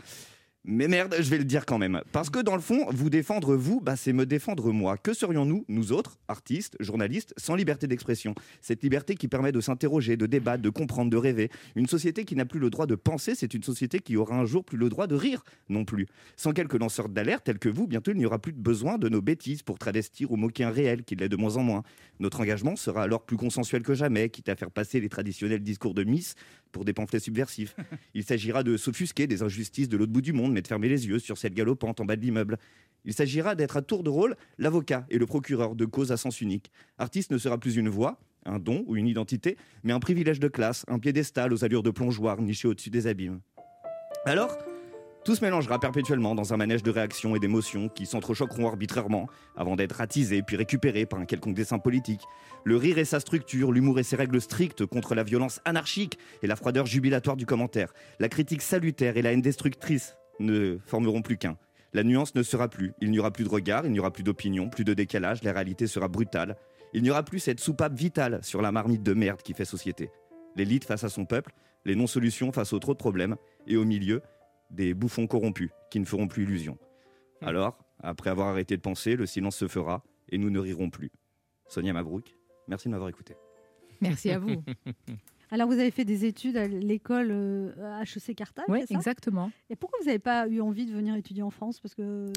Mais merde, je vais le dire quand même. Parce que dans le fond, vous défendre vous, bah, c'est me défendre moi. Que serions-nous, nous autres, artistes, journalistes, sans liberté d'expression? Cette liberté qui permet de s'interroger, de débattre, de comprendre, de rêver. Une société qui n'a plus le droit de penser, c'est une société qui aura un jour plus le droit de rire non plus. Sans quelques lanceurs d'alerte tels que vous, bientôt il n'y aura plus de besoin de nos bêtises pour travestir ou moquer un réel qui l'est de moins en moins. Notre engagement sera alors plus consensuel que jamais, quitte à faire passer les traditionnels discours de Miss pour des pamphlets subversifs. Il s'agira de s'offusquer des injustices de l'autre bout du monde, mais de fermer les yeux sur celle galopante en bas de l'immeuble. Il s'agira d'être à tour de rôle l'avocat et le procureur de cause à sens unique. Artiste ne sera plus une voix, un don ou une identité, mais un privilège de classe, un piédestal aux allures de plongeoir niché au-dessus des abîmes. Alors, tout se mélangera perpétuellement dans un manège de réactions et d'émotions qui s'entrechoqueront arbitrairement avant d'être attisés puis récupérés par un quelconque dessin politique. Le rire et sa structure, l'humour et ses règles strictes contre la violence anarchique et la froideur jubilatoire du commentaire, la critique salutaire et la haine destructrice ne formeront plus qu'un. La nuance ne sera plus, il n'y aura plus de regard, il n'y aura plus d'opinion, plus de décalage, la réalité sera brutale. Il n'y aura plus cette soupape vitale sur la marmite de merde qui fait société. L'élite face à son peuple, les non-solutions face aux trop de problèmes, et au milieu, des bouffons corrompus qui ne feront plus illusion. Alors, après avoir arrêté de penser, le silence se fera et nous ne rirons plus. Sonia Mabrouk, merci de m'avoir écouté. Merci à vous. Alors, vous avez fait des études à l'école euh, à HEC Carthage, Oui, exactement. Et pourquoi vous n'avez pas eu envie de venir étudier en France? Parce que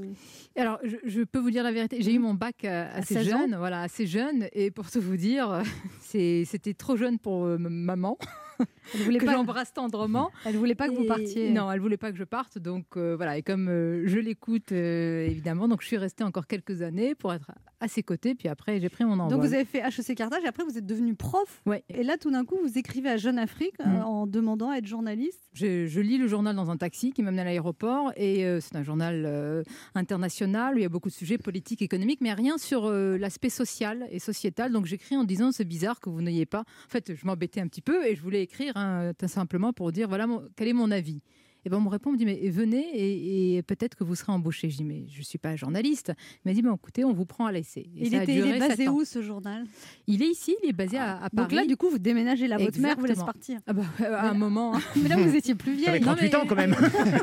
Alors, je, je peux vous dire la vérité. J'ai eu mon bac euh, assez 16 ans? jeune, voilà, assez jeune, et pour tout vous dire, c'est- c'était trop jeune pour euh, maman. elle voulait que pas, j'embrasse tendrement. elle voulait pas que vous partiez. Non, elle voulait pas que je parte, donc euh, voilà. Et comme euh, je l'écoute euh, évidemment, donc je suis restée encore quelques années pour être à ses côtés. Puis après, j'ai pris mon envol. Donc vous avez fait HEC Carthage et après vous êtes devenu prof. Ouais. Et là tout d'un coup vous écrivez à Jeune Afrique Mm. en demandant à être journaliste. Je, je lis le journal dans un taxi qui m'amène à l'aéroport et c'est un journal international où il y a beaucoup de sujets politiques, économiques, mais rien sur l'aspect social et sociétal. Donc j'écris en disant c'est bizarre que vous n'ayez pas. En fait, je m'embêtais un petit peu et je voulais écrire hein, tout simplement pour dire voilà mon- quel est mon avis. Et ben on me répond, on me dit mais venez et, et peut-être que vous serez embauché. Je dis mais je suis pas journaliste. Il m'a dit bon écoutez on vous prend à l'essai. Il, était, il est basé où ce journal? Il est ici, il est basé à, à Paris. Donc là du coup vous déménagez là, votre mère vous laisse partir. Ah bah, à un moment. hein. Mais là vous étiez plus vieille. Avec 38 ans quand même.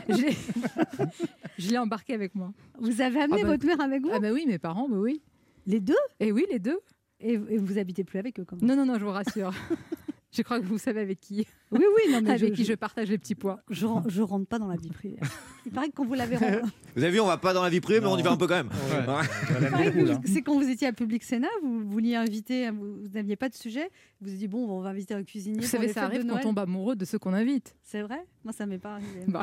Je l'ai embarqué avec moi. Vous avez amené Ah bah, votre mère avec vous? Ah bah oui, mes parents, bah oui. Les deux? Et oui, les deux. et, et vous habitez plus avec eux quand même. Non, non, non, je vous rassure. Je crois que vous savez avec qui. Oui oui non mais avec je, qui je, je partage les petits pois. je, je rentre pas dans la vie privée. Il paraît que quand vous l'avez rendu- Vous avez vu, on va pas dans la vie privée, mais on y va un peu quand même. Ouais. Il que c'est quand vous étiez à Public Sénat, vous vouliez inviter, vous vous n'aviez pas de sujet, vous vous êtes dit bon on va inviter un cuisinier. Vous pour savez, les ça arrive quand on tombe amoureux de ceux qu'on invite. C'est vrai? Moi ça m'est pas arrivé. Bah,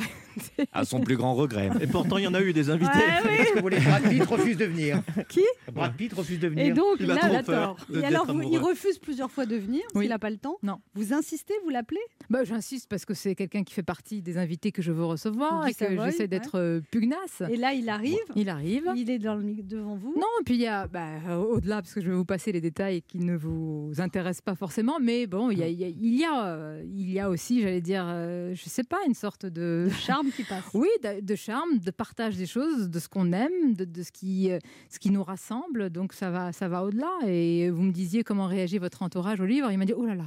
À son plus grand regret. Et pourtant, il y en a eu des invités. Ouais, oui. Parce que vous voulez Brad Pitt refuse de venir. Qui? Brad Pitt refuse de venir. Et donc Il a là, trop là, peur tort. Et alors vous- il refuse plusieurs fois de venir, Oui. s'il n'a pas le temps. Non. Vous insistez, vous l'appelez? Bah, J'insiste parce que c'est quelqu'un qui fait partie des invités que je veux recevoir et que j'essaie d'être euh, pugnace. Et là il arrive, Il arrive. il est dans le, mi- devant vous. Non, et puis il y a, bah, euh, au-delà, parce que je vais vous passer les détails qui ne vous intéressent pas forcément, mais bon, il y a, il y a, il y a, il y a aussi, j'allais dire, euh, je sais pas, une sorte de... Charme qui passe. Oui, de, de charme, de partage des choses, de ce qu'on aime, de, de ce, qui, euh, ce qui nous rassemble. Donc ça va, ça va au-delà. Et vous me disiez comment réagit votre entourage au livre. Il m'a dit, oh là là,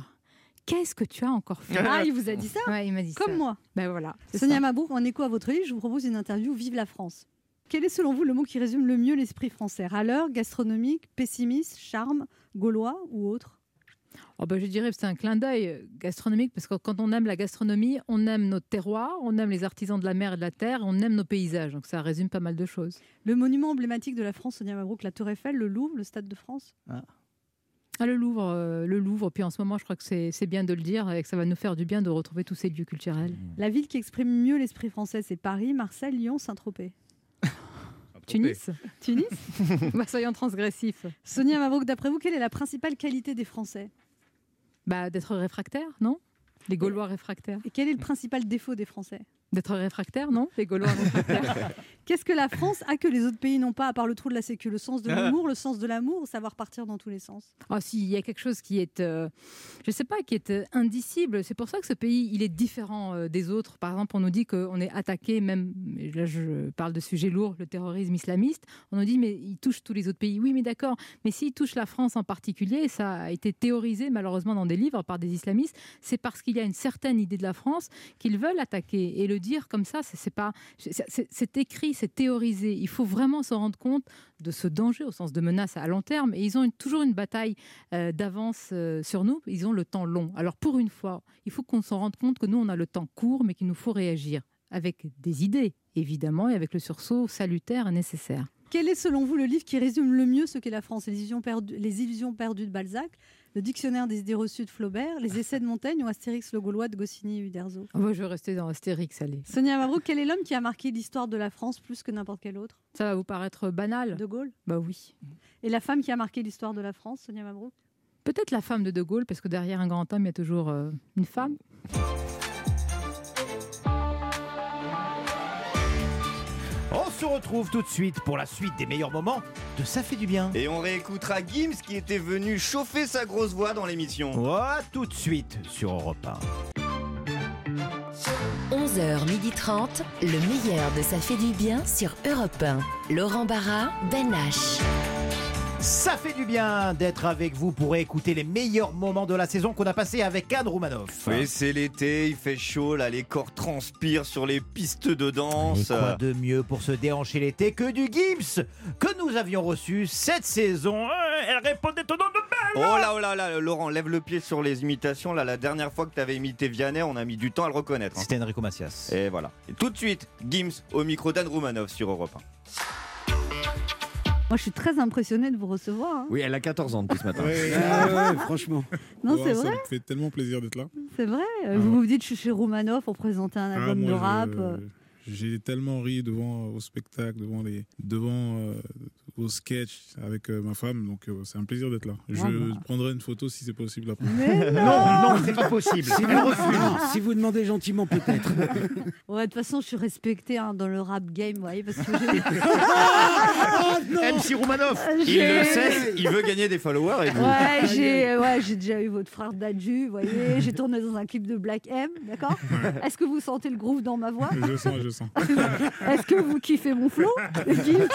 qu'est-ce que tu as encore fait Ah, il vous a dit ça Ouais, il m'a dit Comme ça. moi. Ben voilà. Sonia. Mabrouk, en écho à votre livre, je vous propose une interview Vive la France. Quel est selon vous le mot qui résume le mieux l'esprit français? Râleur, gastronomique, pessimiste, charme, gaulois ou autre? Oh ben, je dirais que c'est un clin d'œil gastronomique parce que quand on aime la gastronomie, on aime notre terroir, on aime les artisans de la mer et de la terre, on aime nos paysages. Donc ça résume pas mal de choses. Le monument emblématique de la France, Sonia Mabrouk, la Tour Eiffel, le Louvre, le Stade de France? Ah, le Louvre, euh, le Louvre. Puis en ce moment, je crois que c'est c'est bien de le dire et que ça va nous faire du bien de retrouver tous ces lieux culturels. La ville qui exprime mieux l'esprit français, c'est Paris, Marseille, Lyon, Saint-Tropez. Tunis Tunis bah, Soyons transgressifs. Sonia Mabrouk, d'après vous, quelle est la principale qualité des Français? Bah, d'être réfractaire, non? Les Gaulois réfractaires. Et quel est le principal défaut des Français? D'être réfractaire, non? Les Gaulois réfractaires. Qu'est-ce que la France a que les autres pays n'ont pas, à part le trou de la sécu? Le sens de l'humour, le sens de l'amour, savoir partir dans tous les sens? Ah si, il y a quelque chose qui est, euh, je sais pas, qui est euh, indicible. C'est pour ça que ce pays, il est différent euh, des autres. Par exemple, on nous dit qu'on est attaqué, même, là je parle de sujets lourds, le terrorisme islamiste. On nous dit, mais il touche tous les autres pays. Oui, mais d'accord. Mais s'il touche la France en particulier, ça a été théorisé malheureusement dans des livres par des islamistes, c'est parce qu'il y a une certaine idée de la France qu'ils veulent attaquer. Et le dire comme ça, c'est pas, c'est- écrit, c'est théorisé. Il faut vraiment se rendre compte de ce danger au sens de menace à long terme. Et ils ont toujours une bataille euh, d'avance euh, sur nous. Ils ont le temps long. Alors pour une fois, il faut qu'on s'en rende compte que nous, on a le temps court, mais qu'il nous faut réagir avec des idées, évidemment, et avec le sursaut salutaire nécessaire. Quel est selon vous le livre qui résume le mieux ce qu'est la France les illusions, perdues, les illusions perdues de Balzac, le dictionnaire des idées reçues de Flaubert, les essais de Montaigne ou Astérix le Gaulois de Goscinny et Uderzo? Moi, je vais rester dans Astérix, allez. Sonia Mabrouk, quel est l'homme qui a marqué l'histoire de la France plus que n'importe quel autre? Ça va vous paraître banal De Gaulle? Bah oui. Et la femme qui a marqué l'histoire de la France, Sonia Mabrouk? Peut-être la femme de De Gaulle, parce que derrière un grand homme, il y a toujours euh, une femme. Se retrouve tout de suite pour la suite des meilleurs moments de Ça fait du bien. Et on réécoutera Gims qui était venu chauffer sa grosse voix dans l'émission. Voilà, tout de suite sur Europe 11h30, le meilleur de Ça fait du bien sur Europe 1. Laurent Barra, Ben H. Ça fait du bien d'être avec vous pour écouter les meilleurs moments de la saison qu'on a passé avec Anne Roumanoff. Oui, c'est l'été, il fait chaud, là, les corps transpirent sur les pistes de Et danse. quoi de mieux pour se déhancher l'été que du Gims que nous avions reçu cette saison elle répondait au nom de Oh là, oh là là, Laurent, lève le pied sur les imitations. Là, la dernière fois que tu avais imité Vianney, on a mis du temps à le reconnaître. hein. C'était Enrico Macias. Et voilà. Et tout de suite, Gims au micro d'Anne Roumanoff sur Europe 1. Moi, je suis très impressionnée de vous recevoir. hein. Oui, elle a 14 ans depuis ce matin. Ah ouais, franchement. Non, c'est Ça vrai. me fait tellement plaisir d'être là. C'est vrai. Euh, Ah vous ouais. vous dites, je suis chez Romanov pour présenter un Ah, album moi, de je- rap. euh. J'ai tellement ri devant au spectacle, devant les, devant euh, vos sketchs avec euh, ma femme, donc euh, c'est un plaisir d'être là. Je Ah prendrai une photo si c'est possible après. Mais non Non, non, c'est pas possible. Si vous, refuse. si vous demandez gentiment, peut-être. Ouais, de toute façon, je suis respectée hein, dans le rap game, vous voyez, parce que j'ai- MC Roumanoff. Il le sait, il veut gagner des followers et vous. Ouais, j'ai ouais, j'ai déjà eu votre frère Dadju, vous voyez, j'ai tourné dans un clip de Black M, d'accord? Est-ce que vous sentez le groove dans ma voix? Je sens, je sens. Est-ce que vous kiffez mon flow? Gims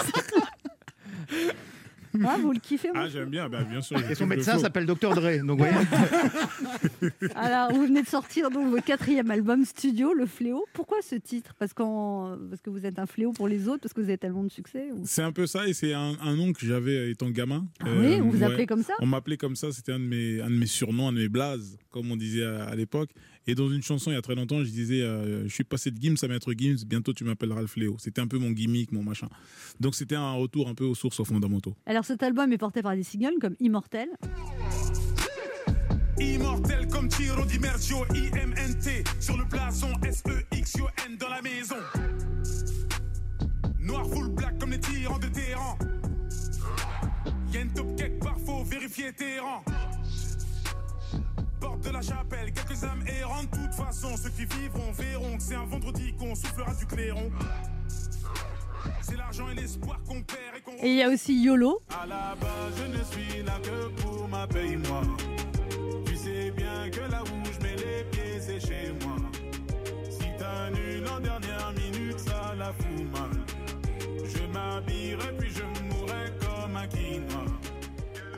Ah, vous le kiffez mon Ah, j'aime bien, bah, bien sûr. Et son kiffe le médecin flow. s'appelle Dr Dre. Donc, voyez. Alors, vous venez de sortir donc votre quatrième album studio, Le Fléau. Pourquoi ce titre? Parce, qu'en- parce que vous êtes un fléau pour les autres, parce que vous avez tellement de succès ou- C'est un peu ça, et c'est un, un nom que j'avais étant gamin. Ah oui, on vous appelait comme ça? On m'appelait comme ça, c'était un, de mes- un de mes surnoms, un de mes blazes, comme on disait à, à l'époque. Et dans une chanson, il y a très longtemps, je disais euh, Je suis passé de Gims à Maître Gims, bientôt tu m'appelleras le fléau. C'était un peu mon gimmick, mon machin. Donc c'était un retour un peu aux sources, aux fondamentaux. Alors, cet album est porté par des singles comme Immortel. Immortel comme Tiro Di Mercio, IMNT sur le blason S-E-X-O-N dans la maison. Noir full black comme les tyrans de Téhéran. Y'a une top cake parfois vérifier Téhéran. Porte de la chapelle, quelques âmes errantes. De toute façon, ceux qui vivront verront que c'est un vendredi qu'on soufflera du clairon. C'est l'argent et l'espoir qu'on perd et qu'on Et il y a aussi YOLO. à la base, je ne suis là que pour ma paye, moi. Tu sais bien que là où je mets les pieds, c'est chez moi. Si t'annules en dernière minute, ça la fout mal. Je m'habillerai puis je mourrai comme un quinoa.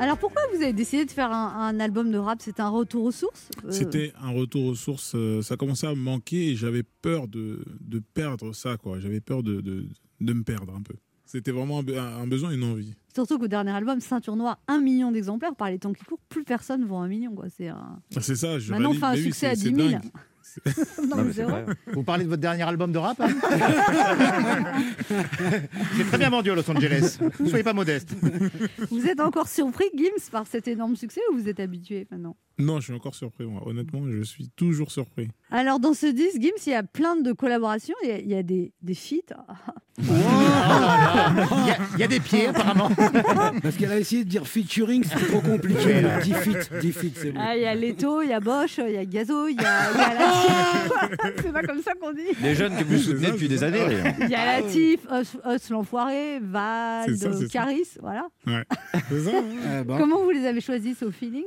Alors, pourquoi vous avez décidé de faire un, un album de rap? C'était un retour aux sources? Euh, C'était un retour aux sources. euh, ça commençait à me manquer et j'avais peur de, de perdre ça, quoi. J'avais peur de, de, de me perdre un peu. C'était vraiment un, be- un besoin, une envie. Surtout qu'au dernier album, Ceinture Noire, un million d'exemplaires. Par les temps qui courent, plus personne vend un million. C'est un... Ça. Je Maintenant, on fait un oui, succès à c'est- 10 c'est 000. dingue. Non, mais c'est vrai. Vous parlez de votre dernier album de rap hein C'est très bien vendu à Los Angeles. Ne soyez pas modeste. Vous êtes encore surpris, Gims, par cet énorme succès ou vous êtes habitué maintenant? Non, je suis encore surpris, moi. Honnêtement, je suis toujours surpris. Alors, dans ce disque, Gims, il y a plein de collaborations. Il y a, il y a des, des feats. Il y, a- il y a des pieds, apparemment. Parce qu'elle a essayé de dire featuring, c'est trop compliqué. là. 10 feats, 10 feats, c'est bon. Ah, il y a Leto, il y a Bosch, il y a Gazo, il y a, il y a Latif. C'est pas comme ça qu'on dit. Les jeunes que vous soutenez depuis des années. d'ailleurs. Il y a Latif, Os, Os l'enfoiré, Val. Caris, voilà. Ouais. C'est ça. hein. Ah, bah. Comment vous les avez choisis C'est au feeling?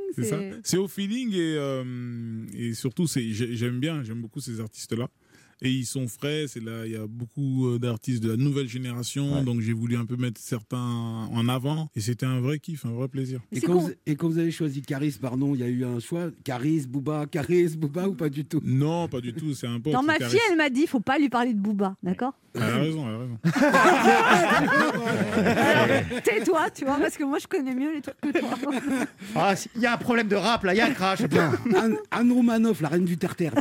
C'est au feeling et, euh, et surtout, j'aime bien, j'aime beaucoup ces artistes-là. Et ils sont frais, c'est là, il y a beaucoup euh, d'artistes de la nouvelle génération, donc j'ai voulu un peu mettre certains en avant. Et c'était un vrai kiff, un vrai plaisir. Et quand, vous, et quand vous avez choisi Caris, pardon, il y a eu un choix Caris, Booba, Caris, Booba ou pas du tout? Non, pas du tout, c'est un pote. Dans ma fille, elle m'a dit, faut pas lui parler de Booba, d'accord? Elle a raison, elle a raison. Tais-toi, tu vois, parce que moi je connais mieux les trucs que toi. Ah, il y a un problème de rap, là, il y a un crash. Anne, Anne Romanoff, la reine du terre-terre.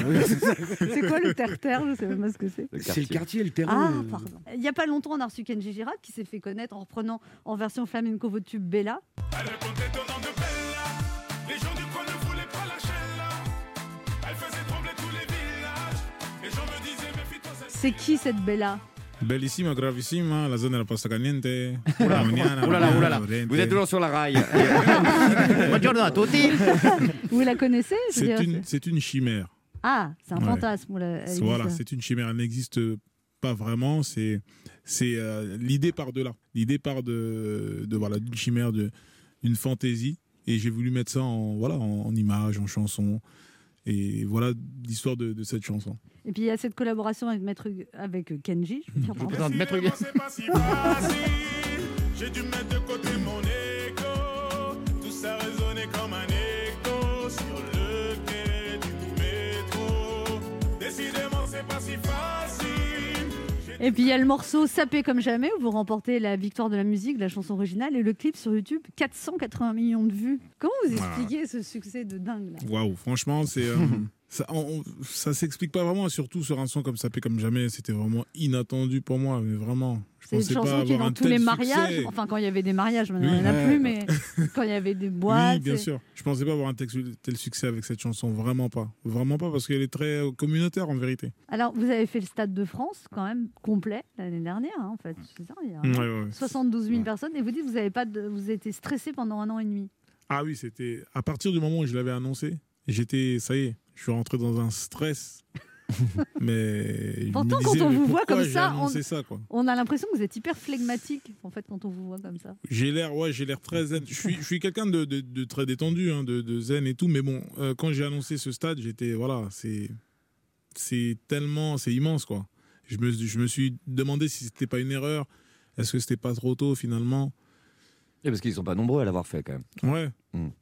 C'est quoi le terre-terre? Je sais même pas ce que c'est. C'est le quartier, le terrain. Ah, euh, pardon. Il n'y a pas longtemps, on a reçu Kenji Girac qui s'est fait connaître en reprenant en version flamenco votre tube Bella. Tous c'est qui cette Bella? Bellissima, gravissima, la zone de la pasta caliente. Oula, Mañana, oula là, oula là. Oriente. Vous êtes toujours sur la rail. Buongiorno a tutti. Vous la connaissez une, c'est une chimère. Ah, c'est un Ouais. fantasme. vous Voilà, c'est une chimère. Elle n'existe pas vraiment. C'est, c'est euh, l'idée part de là. L'idée part de, de voilà d'une chimère, de, d'une fantaisie. Et j'ai voulu mettre ça en voilà en, en image, en chanson. Et voilà l'histoire de, de cette chanson. Et puis il y a cette collaboration avec, Maître, avec Kenji. Je veux dire, pardon. présente Maître Décidément, c'est pas si facile. J'ai dû mettre de côté Et puis il y a le morceau Sapé comme jamais où vous remportez la victoire de la musique, la chanson originale et le clip sur YouTube 480 millions de vues. Comment vous expliquez ce succès de dingue là? Waouh, franchement, c'est. euh, ça on- ça s'explique pas vraiment, surtout sur un son comme ça, comme jamais. C'était vraiment inattendu pour moi, mais vraiment. Je C'est une pensais pas chanson qui est dans un tous les mariages. succès. Enfin, quand il y avait des mariages, maintenant Oui. il n'y en a Ouais. plus, mais quand il y avait des boîtes. Oui, bien sûr. Je pensais pas avoir un tel, succès avec cette chanson, vraiment pas. Vraiment pas, parce qu'elle est très euh, communautaire en vérité. Alors, vous avez fait le Stade de France, quand même complet, l'année dernière, hein, en fait. Ça, il y a Ouais, ouais, ouais. 72 000 personnes. Et vous dites vous avez pas de... vous étiez stressé pendant un an et demi. Ah oui, c'était. À partir du moment où je l'avais annoncé, j'étais. Ça y est, je suis rentré dans un stress. mais. Pourtant, disais, quand on vous voit comme ça, on... ça, quoi? on a l'impression que vous êtes hyper flegmatique, en fait, quand on vous voit comme ça. J'ai l'air, ouais, j'ai l'air très zen. Je suis, je suis quelqu'un de, de- de très détendu, hein, de, de zen et tout. Mais bon, euh, quand j'ai annoncé ce stade, j'étais, voilà, c'est, c'est tellement, c'est immense, quoi. Je me, je me suis demandé si c'était pas une erreur. Est-ce que c'était pas trop tôt finalement? Et parce qu'ils sont pas nombreux à l'avoir fait quand même. Ouais.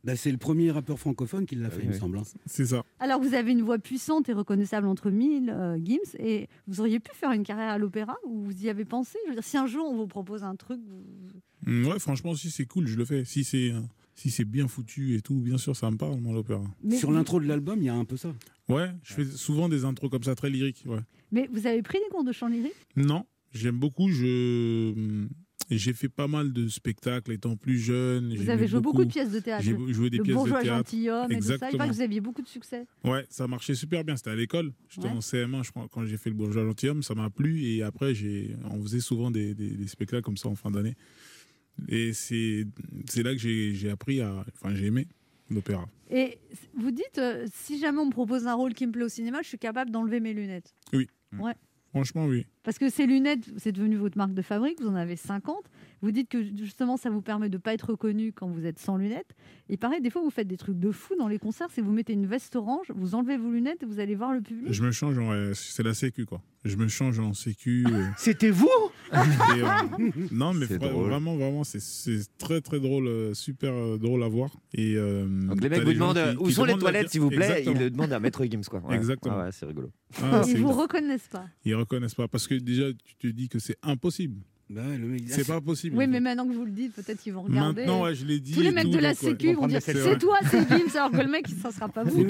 Bah, c'est le premier rappeur francophone qui l'a fait, il me semble. hein. C'est ça. Alors, vous avez une voix puissante et reconnaissable entre mille, euh, Gims, et vous auriez pu faire une carrière à l'opéra ou vous y avez pensé? Je veux dire, si un jour on vous propose un truc, vous- Mm, Ouais, franchement, si c'est cool, je le fais. Si c'est, euh, si c'est bien foutu et tout, bien sûr, ça me parle, moi, l'opéra. Mais Sur vous- l'intro de l'album, il y a un peu ça. Ouais, je fais souvent des intros comme ça, très lyriques. Ouais. mais vous avez pris des cours de chant lyrique? Non, j'aime beaucoup. Je j'ai fait pas mal de spectacles étant plus jeune. Vous avez joué beaucoup de pièces de théâtre. J'ai joué des le pièces de théâtre. gentilhomme et tout ça. Il Exactement. que vous aviez beaucoup de succès. Ouais, ça marchait super bien. C'était à l'école. J'étais Ouais. en CM1, je crois, quand j'ai fait le bourgeois gentilhomme. Ça m'a plu. Et après, on faisait souvent des, des- des spectacles comme ça en fin d'année. Et c'est, là que j'ai, j'ai appris à. Enfin, j'ai aimé l'opéra. Et vous dites, euh, si jamais on me propose un rôle qui me plaît au cinéma, je suis capable d'enlever mes lunettes. Oui. Ouais. Franchement, oui. Parce que ces lunettes, c'est devenu votre marque de fabrique, vous en avez 50. Vous dites que justement, ça vous permet de ne pas être reconnu quand vous êtes sans lunettes. Il paraît, des fois, vous faites des trucs de fou dans les concerts. C'est vous mettez une veste orange, vous enlevez vos lunettes et vous allez voir le public. Je me change, en- c'est la sécu, quoi. Je me change en sécu. euh, C'était vous? Et, euh, non, mais vraiment, vraiment, c'est- c'est très, très drôle, euh, super euh, drôle à voir. Et, euh, Donc les mecs vous demandent qui- où qui sont les demandent toilettes s'il vous plaît, Exactement. ils le demandent à Maître Gims quoi. Ouais. Exactement. Ah ouais, c'est rigolo. Ah, Ils vous reconnaissent pas. Ils reconnaissent pas parce que déjà, tu te dis que c'est impossible. Bah le mec, C'est pas possible. Oui, en fait. mais maintenant que vous le dites, peut-être qu'ils vont regarder. Maintenant, ouais, je l'ai dit. Tous les mecs de la Sécu vont dire c'est toi, c'est Gims, alors que le mec, ça sera pas vous.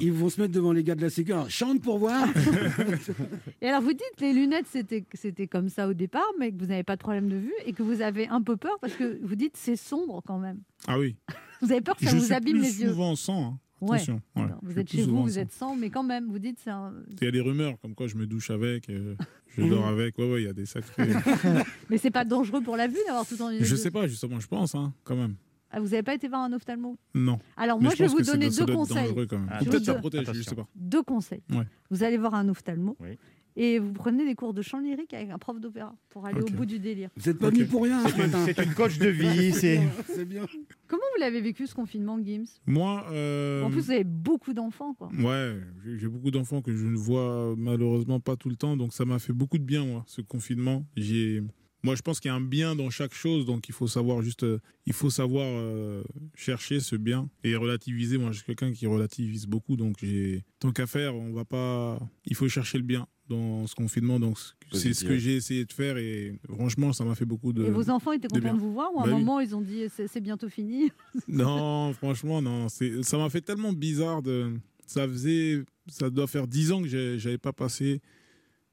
Ils, vont se mettre devant les gars de la sécu. Alors, chante pour voir. Et alors vous dites les lunettes c'était c'était comme ça au départ, mais que vous n'avez pas de problème de vue et que vous avez un peu peur parce que vous dites c'est sombre quand même. Ah oui. Vous avez peur que ça je vous suis abîme les yeux. souvent sans. hein. Ouais. Attention. ouais. Alors, Je Vous êtes chez vous, vous sans. êtes sans, mais quand même, vous dites c'est un... Il y a des rumeurs comme quoi je me douche avec, euh, je dors avec. Ouais, ouais, il y a des sacrés. Mais c'est pas dangereux pour la vue d'avoir tout en lunettes. je sais pas, justement, je pense, hein, quand même. Ah, vous n'avez pas été voir un ophtalmo? Non. Alors moi, je je vais vous donner deux conseils. Ou peut-être ça protège, je sais pas. Deux conseils. Ouais. Vous allez voir un ophtalmo Oui. Et vous prenez des cours de chant lyrique avec un prof d'opéra pour aller au bout du délire. Vous n'êtes pas Ok. venu pour rien C'est ce une- matin. c'est une coach de vie, c'est- bien. Comment vous l'avez vécu ce confinement, Gims? Moi. euh, En plus, vous avez beaucoup d'enfants, quoi. Ouais, j'ai j'ai beaucoup d'enfants que je ne vois malheureusement pas tout le temps, donc ça m'a fait beaucoup de bien, moi, ce confinement. J'ai, moi, je pense qu'il y a un bien dans chaque chose, donc il faut savoir juste, euh, il faut savoir euh, chercher ce bien et relativiser. Moi, je suis quelqu'un qui relativise beaucoup, donc j'ai tant qu'à faire, on va pas, il faut chercher le bien dans ce confinement, donc c'est ce que j'ai essayé de faire et franchement, ça m'a fait beaucoup de. Et vos enfants étaient contents de vous voir ou à un Bah oui. moment, ils ont dit c'est c'est bientôt fini Non, franchement, non. C'est, ça m'a fait tellement bizarre de. Ça faisait, ça doit faire dix ans que j'avais pas passé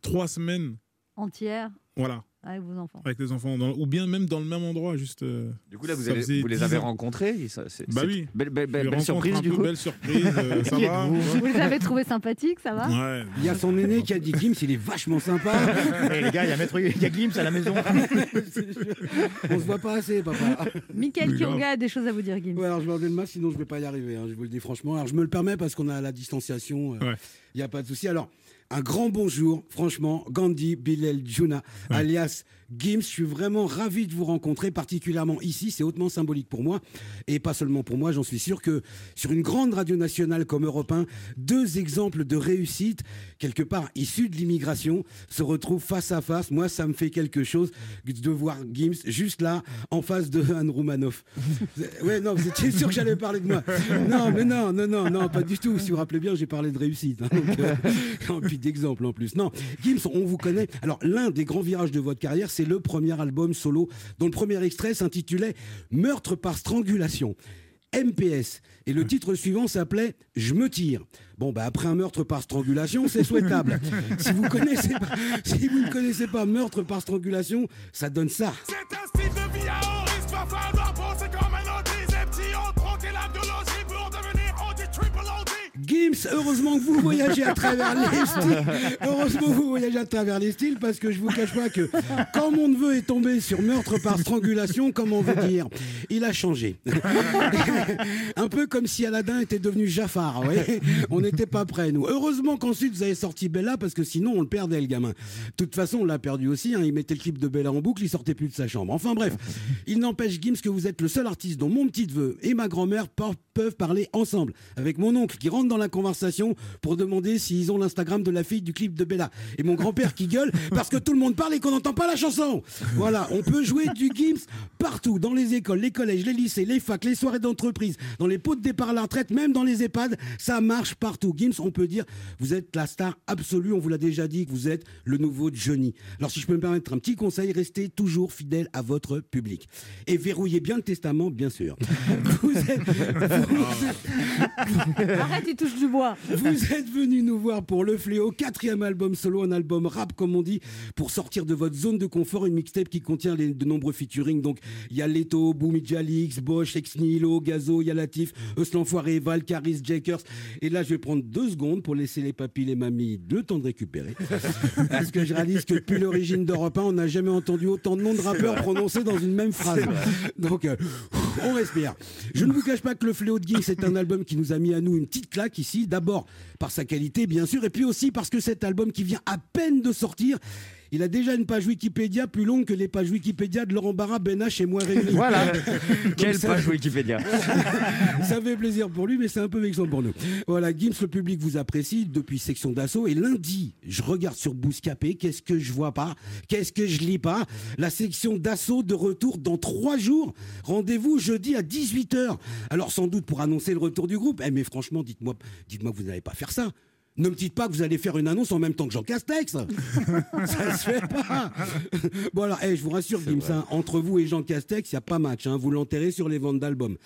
trois semaines, entière voilà, avec vos enfants. avec les enfants, dans- ou bien même dans le même endroit, juste. euh, Du coup là vous, avez- les 10 avez rencontrés et ça, c'est- Bah c'est- oui. Belle, surprise du coup. Belle surprise, euh, ça va. êtes-vous Vous les avez trouvés sympathiques, ça va Ouais. Il y a son aîné qui a dit Gims, il est vachement sympa. Eh, les gars, il y a Maître il y a Gims à la maison. On se voit pas assez, papa. Michael. Kiroga a des choses à vous dire, Gims. Ouais, alors je vais enlever le masque, sinon je vais pas y arriver. hein, je vous le dis franchement. Alors je me le permets parce qu'on a la distanciation. Il Ouais. n'y a pas de souci. Alors, un grand bonjour, franchement, Gandhi Bilal Juna, alias Gims. Je suis vraiment ravi de vous rencontrer, particulièrement ici. C'est hautement symbolique pour moi. Et pas seulement pour moi, j'en suis sûr que sur une grande radio nationale comme Europe 1, deux exemples de réussite, quelque part issus de l'immigration, se retrouvent face à face. Moi, ça me fait quelque chose de voir Gims juste là, en face de Anne Roumanoff. ouais, non, vous étiez sûr que j'allais parler de moi. Non, mais non, non, non, non, pas du tout. Si vous vous rappelez bien, j'ai parlé de réussite. hein. Donc, euh, puis suffit d'exemples en plus. Non, Gims, on vous connaît. Alors, l'un des grands virages de votre carrière, c'est le premier album solo dont le premier extrait s'intitulait Meurtre par strangulation. MPS. Et le titre suivant s'appelait Je me tire. Bon, bah, après un meurtre par strangulation, c'est souhaitable. si vous connaissez pas, si vous ne connaissez pas meurtre par strangulation, ça donne ça. C'est un style de vie à Gims, heureusement que vous voyagez à travers les styles. Heureusement que vous voyagez à travers les styles parce que je vous cache pas que quand mon neveu est tombé sur meurtre par strangulation, comment vous dire, il a changé. Un peu comme si Aladdin était devenu Jafar. ouais. On n'était pas prêts, nous. Heureusement qu'ensuite vous avez sorti Bella parce que sinon on le perdait, le gamin. De toute façon, on l'a perdu aussi. hein. Il mettait le clip de Bella en boucle, il sortait plus de sa chambre. Enfin bref, il n'empêche Gims que vous êtes le seul artiste dont mon petit neveu et ma grand-mère peuvent parler ensemble. Avec mon oncle qui rentre dans la conversation pour demander s'ils ont l'Instagram de la fille du clip de Bella. Et mon grand-père qui gueule parce que tout le monde parle et qu'on n'entend pas la chanson. Voilà, on peut jouer du Gims partout, dans les écoles, les collèges, les lycées, les facs, les soirées d'entreprise, dans les pots de départ à la retraite, même dans les EHPAD, ça marche partout. Gims, on peut dire, vous êtes la star absolue, on vous l'a déjà dit, que vous êtes le nouveau Johnny. Alors si je peux me permettre un petit conseil, restez toujours fidèle à votre public. Et verrouillez bien le testament, bien sûr. Vous êtes, Arrête, il touche du bois. vous êtes venu nous voir pour Le Fléau, quatrième album solo, un album rap comme on dit, pour sortir de votre zone de confort, une mixtape qui contient les- de nombreux featuring. Donc il y a Leto, Boumi Jalix, Bosch, Ex Nihilo, Gazo, il y a Latif, Euslan Foiré, Val, Caris, Jakers. Et là je vais prendre deux secondes pour laisser les papilles et les mamies le temps de récupérer. Parce que je réalise que depuis l'origine d'Europe 1, on n'a jamais entendu autant de noms de rappeurs prononcés dans une même phrase. Donc euh, on respire. Je ne vous cache pas que Le Fléau de Geek, c'est un album qui nous a mis à nous une petite claque ici. D'abord par sa qualité, bien sûr, et puis aussi parce que cet album qui vient à peine de sortir, il a déjà une page Wikipédia plus longue que les pages Wikipédia de Laurent Barra, Ben H et moi réunis. Voilà. Quelle ça- page Wikipédia. ça fait plaisir pour lui, mais c'est un peu vexant pour nous. Voilà, Gims, le public vous apprécie depuis section d'assaut. Et lundi, je regarde sur Bouscapé, qu'est-ce que je vois pas? Qu'est-ce que je lis pas? La section d'assaut de retour dans trois jours. Rendez-vous jeudi à 18h. Alors sans doute pour annoncer le retour du groupe. Eh, mais franchement, dites-moi dites-moi que vous n'allez pas faire ça. Ne me dites pas que vous allez faire une annonce en même temps que Jean Castex. ça se fait pas. Bon alors, eh, je vous rassure, Gims, hein, entre vous et Jean Castex, il n'y a pas match. hein. vous l'enterrez sur les ventes d'albums.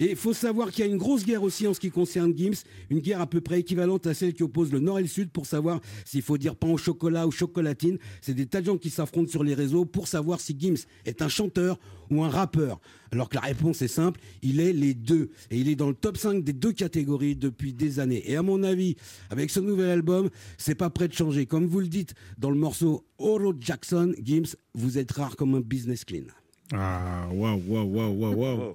Et il faut savoir qu'il y a une grosse guerre aussi en ce qui concerne Gims, une guerre à peu près équivalente à celle qui oppose le Nord et le Sud pour savoir s'il faut dire pain au chocolat ou chocolatine. C'est des tas de gens qui s'affrontent sur les réseaux pour savoir si Gims est un chanteur ou un rappeur. Alors que la réponse est simple, il est les deux. Et il est dans le top 5 des deux catégories depuis des années. Et à mon avis, avec ce nouvel album, c'est pas prêt de changer. Comme vous le dites dans le morceau Oro Jackson, Gims, vous êtes rare comme un business clean. Ah, waouh, waouh, waouh, waouh, waouh.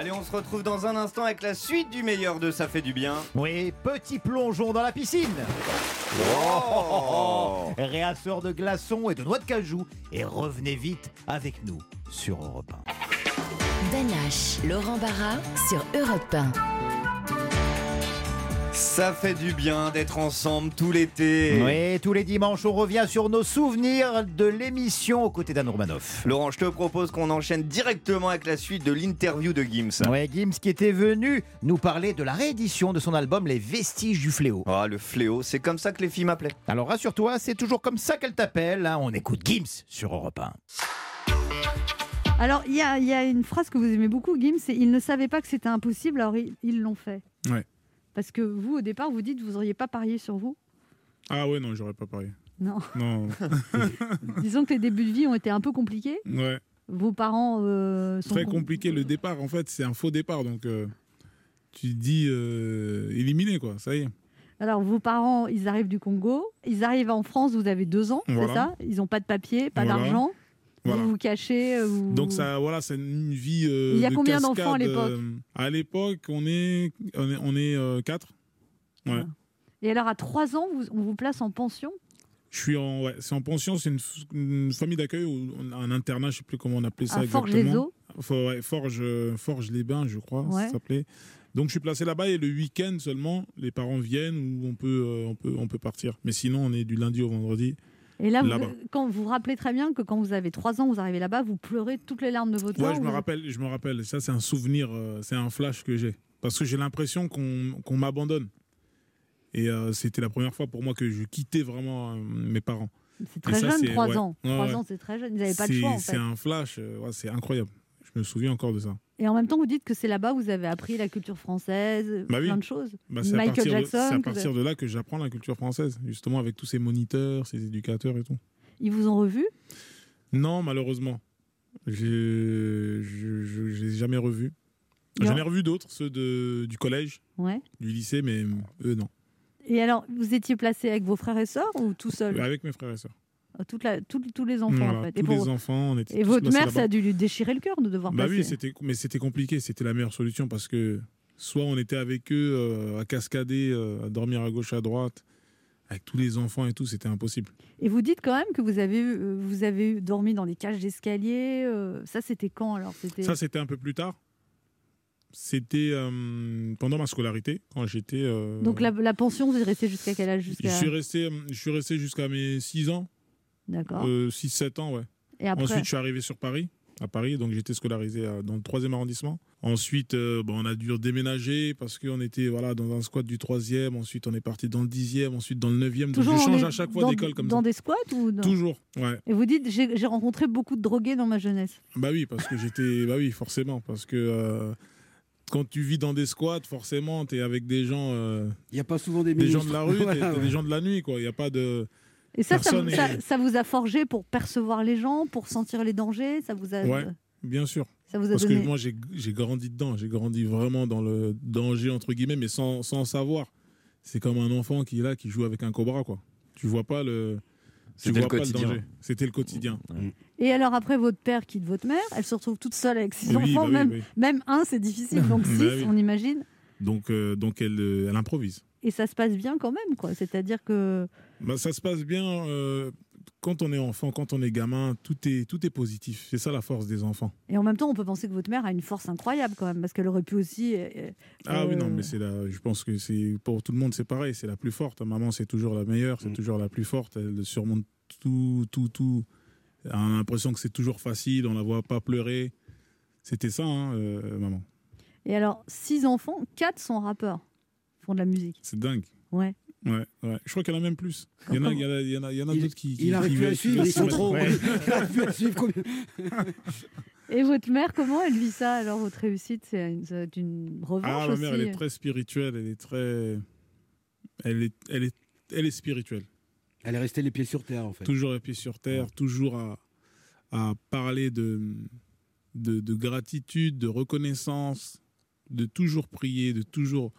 Allez, on se retrouve dans un instant avec la suite du meilleur de Ça fait du bien. Oui, petit plongeon dans la piscine. Oh. Réassort de glaçons et de noix de cajou. Et revenez vite avec nous sur Europe 1. Ben H, Laurent Barra sur Europe 1. Ça fait du bien d'être ensemble tout l'été. Oui, tous les dimanches, on revient sur nos souvenirs de l'émission aux côtés d'Anne Romanoff. Laurent, je te propose qu'on enchaîne directement avec la suite de l'interview de Gims. Ouais, Gims qui était venu nous parler de la réédition de son album Les Vestiges du Fléau. Ah, le fléau, c'est comme ça que les filles m'appelaient. Alors rassure-toi, c'est toujours comme ça qu'elle t'appelle. hein. On écoute Gims sur Europe 1. Alors, il y y a une phrase que vous aimez beaucoup, Gims, c'est ils ne savaient pas que c'était impossible, alors ils ils l'ont fait. Ouais. Parce que vous, au départ, vous dites vous n'auriez pas parié sur vous. Ah ouais, non, j'aurais pas parié. Non. Non. Disons que les débuts de vie ont été un peu compliqués. ouais. Vos parents euh, sont Très com- compliqué le départ. En fait, c'est un faux départ. Donc, euh, tu te dis euh, éliminé, quoi. Ça y est. Alors, vos parents, ils arrivent du Congo. Ils arrivent en France, vous avez deux ans, c'est Voilà. ça? Ils n'ont pas de papier, pas Voilà. d'argent. Voilà. Vous vous cachez. euh, vous- Donc ça, voilà, c'est une vie. euh, Il y a de combien d'enfants à cascade, l'époque euh, À l'époque, on est, on est, on est euh, quatre. Ouais. Et alors, à trois ans, on vous place en pension? Je suis en, ouais, c'est en pension, c'est une, famille d'accueil ou un internat, je sais plus comment on appelait ça À exactement. Forges-les-Eaux Fo- ouais, Forge, euh, Forge les Bains, je crois, Ouais. ça s'appelait. Donc je suis placé là-bas et le week-end seulement, les parents viennent ou on peut, euh, on peut, on peut partir. Mais sinon, on est du lundi au vendredi. Et là, vous- quand vous vous rappelez très bien que quand vous avez trois ans, vous arrivez là-bas, vous pleurez toutes les larmes de votre Ouais, je me vous- rappelle, je me rappelle. Ça, c'est un souvenir, euh, c'est un flash que j'ai. parce que j'ai l'impression qu'on m'abandonne. Et euh, c'était la première fois pour moi que je quittais vraiment euh, mes parents. C'est très ça, jeune, c'est- 3 ouais. ans. Ouais, 3 ouais. ans, c'est très jeune. Ils n'avaient pas le choix, en fait. C'est un flash, c'est incroyable. Je me souviens encore de ça. Et en même temps, vous dites que c'est là-bas où vous avez appris la culture française, Bah oui. plein de choses. Bah, c'est à Michael partir Jackson. C'est à partir de là que j'apprends la culture française, justement avec tous ces moniteurs, ces éducateurs et tout. Ils vous ont revu Non, malheureusement. Je je les ai jamais revus. J'en ai revu d'autres, ceux de, du collège, Ouais. du lycée, mais eux, non. Et alors, vous étiez placé avec vos frères et sœurs ou tout seul? Avec mes frères et sœurs. Toute la- tout- Tous les enfants, Voilà, en fait. tous pour- les enfants, on était Et tous votre mère, ça a dû lui déchirer le cœur de devoir Bah passer. oui, c'était, mais c'était compliqué. C'était la meilleure solution parce que soit on était avec eux euh, à cascader, euh, à dormir à gauche, à droite, avec tous les enfants et tout, c'était impossible. Et vous dites quand même que vous avez, euh, vous avez dormi dans des cages d'escalier. euh, ça, c'était quand alors? Ça, c'était un peu plus tard. C'était euh, pendant ma scolarité, quand j'étais. euh, Donc la, la pension, vous êtes resté jusqu'à quel âge? Je jusqu'à... suis resté, euh, je suis resté jusqu'à mes 6 ans. D'accord. 6-7 ans, ouais. Et après Ensuite, je suis arrivé sur Paris, à Paris, donc j'étais scolarisé euh, dans le 3e arrondissement. Ensuite, euh, bon, on a dû déménager parce qu'on était voilà, dans un squat du 3e. Ensuite, on est parti dans le 10e, ensuite dans le 9e. Donc, Toujours je on change à chaque fois dans- d'école comme Dans ça. des squats ou dans- Toujours, ouais. Et vous dites, j'ai rencontré beaucoup de drogués dans ma jeunesse. Bah oui, parce que j'étais. Bah oui, forcément. Parce que euh, quand tu vis dans des squats, forcément, tu es avec des gens. Il n'y a pas souvent des Des gens de la rue, Voilà, ouais. des gens de la nuit, quoi. Il n'y a pas de. Et ça, ça, vous- ça, est- ça vous a forgé pour percevoir les gens, pour sentir les dangers Ça vous a. Ouais, bien sûr. Ça vous a Parce donné- que moi, j'ai grandi dedans. J'ai grandi vraiment dans le danger, entre guillemets, mais sans, sans savoir. C'est comme un enfant qui est là, qui joue avec un cobra, quoi. Tu vois pas le. C'était le quotidien. danger. C'était le quotidien. Et alors après, votre père quitte votre mère, elle se retrouve toute seule avec six Oui, enfants. bah oui, même, oui. même un, c'est difficile, donc Bah six, oui. on imagine. Donc, euh, donc elle, euh, elle improvise. Et ça se passe bien quand même, quoi. C'est-à-dire que. Bah, ça se passe bien euh, quand on est enfant, quand on est gamin, tout est, tout est positif. C'est ça la force des enfants. Et en même temps, on peut penser que votre mère a une force incroyable quand même, parce qu'elle aurait pu aussi. euh, Ah oui, euh, non, mais c'est la, je pense que c'est pour tout le monde, c'est pareil, c'est la plus forte. Maman, c'est toujours la meilleure, c'est toujours la plus forte. Elle surmonte tout, tout, tout. On a l'impression que c'est toujours facile, on la voit pas pleurer. C'était ça, hein, euh, maman. Et alors, six enfants, quatre sont rappeurs, font de la musique. C'est dingue. Ouais. Ouais, ouais. Je crois qu'il y en a même plus. Il y en a, il y en a, il y en a, il y en a Il- d'autres qui, qui. il arrive plus à suivre, ils sont trop- il arrive plus à suivre combien- Et votre mère, comment elle vit ça Alors, votre réussite, c'est une, revanche Ah, ma mère, aussi elle est très spirituelle, elle est très. Elle est, elle est, elle est spirituelle. Elle est restée les pieds sur terre, en fait. Toujours les pieds sur terre, toujours à, à parler de, de, de gratitude, de reconnaissance, de toujours prier, de toujours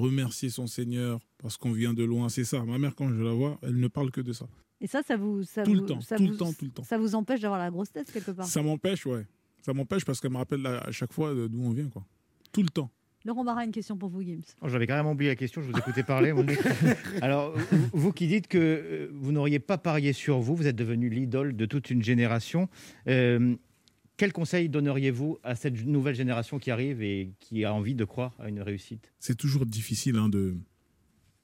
remercier son Seigneur parce qu'on vient de loin. C'est ça. Ma mère, quand je la vois, elle ne parle que de ça. Et ça, ça vous. Ça Tout le temps, ça tout le temps, tout le temps. Ça vous empêche d'avoir la grosse tête quelque part. Ça m'empêche, ouais. Ça m'empêche parce qu'elle me rappelle à chaque fois de- d'où on vient, quoi. Tout le temps. Laurent Barra, une question pour vous, Gims. Oh, J'avais carrément oublié la question, je vous écoutais parler. Alors, vous- vous qui dites que euh, vous n'auriez pas parié sur vous, vous êtes devenu l'idole de toute une génération. Euh, quel conseil donneriez-vous à cette nouvelle génération qui arrive et qui a envie de croire à une réussite? C'est toujours difficile hein, de,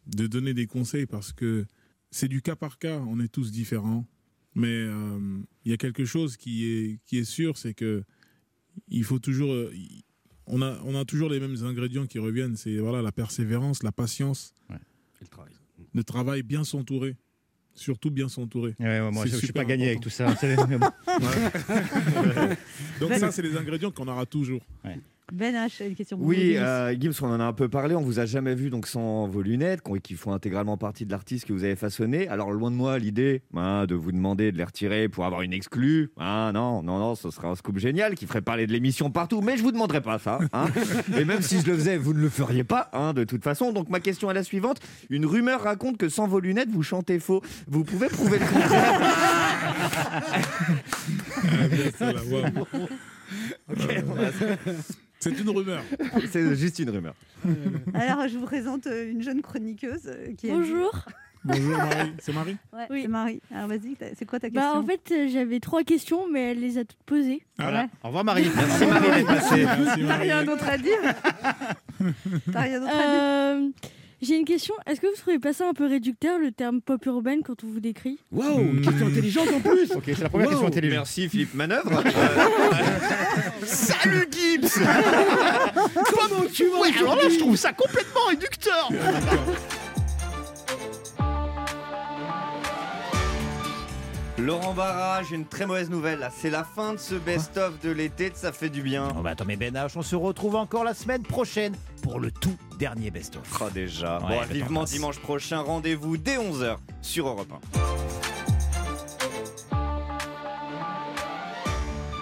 de donner des conseils parce que c'est du cas par cas, on est tous différents. Mais euh, il y a quelque chose qui est, qui est sûr, c'est que il faut toujours. euh, on, a, on a toujours les mêmes ingrédients qui reviennent c'est voilà, la persévérance, la patience, le travail. le travail, bien s'entourer. Surtout bien s'entourer. Ouais, ouais, moi, C'est je- je suis pas gagné avec tout ça, bon. Ouais. Donc, ça, c'est les ingrédients qu'on aura toujours. Ben H, une question pour vous. Oui, euh, Gibbs, on en a un peu parlé. On vous a jamais vu donc sans vos lunettes, qui font intégralement partie de l'artiste que vous avez façonné. Alors loin de moi l'idée hein, de vous demander de les retirer pour avoir une exclue. Ah non, non, non, ce serait un scoop génial qui ferait parler de l'émission partout. Mais je vous demanderai pas ça. hein. Et même si je le faisais, vous ne le feriez pas, hein, de toute façon. Donc ma question est la suivante. Une rumeur raconte que sans vos lunettes, vous chantez faux. Vous pouvez prouver le contraire C'est une rumeur. C'est juste une rumeur. Alors, je vous présente euh, une jeune chroniqueuse euh, qui a- Bonjour. Bonjour Marie. C'est Marie Ouais, Oui. c'est Marie. Alors, vas-y, c'est quoi ta question Bah, en fait, euh, j'avais trois questions, mais elle les a toutes posées. Voilà. Ouais. Au revoir Marie. Merci Marie d'être passée. Merci T'as rien d'autre à dire T'as rien d'autre à dire Euh, J'ai une question. Est-ce que vous trouvez pas ça un peu réducteur le terme pop urbaine quand on vous décrit? Waouh, question intelligente en plus. Ok, c'est la première question intelligente. Merci Philippe Manœuvre. Salut Gibbs. Comment tu vas Ouais, alors là, je trouve ça complètement réducteur Laurent Barra, j'ai une très mauvaise nouvelle. là. C'est la fin de ce best-of de l'été de Ça fait du bien. Oh bah attends, mais Ben H, on se retrouve encore la semaine prochaine pour le tout dernier best-of. Oh, déjà. Ouais, bon, le temps vivement passe. dimanche prochain, rendez-vous dès 11h sur Europe 1.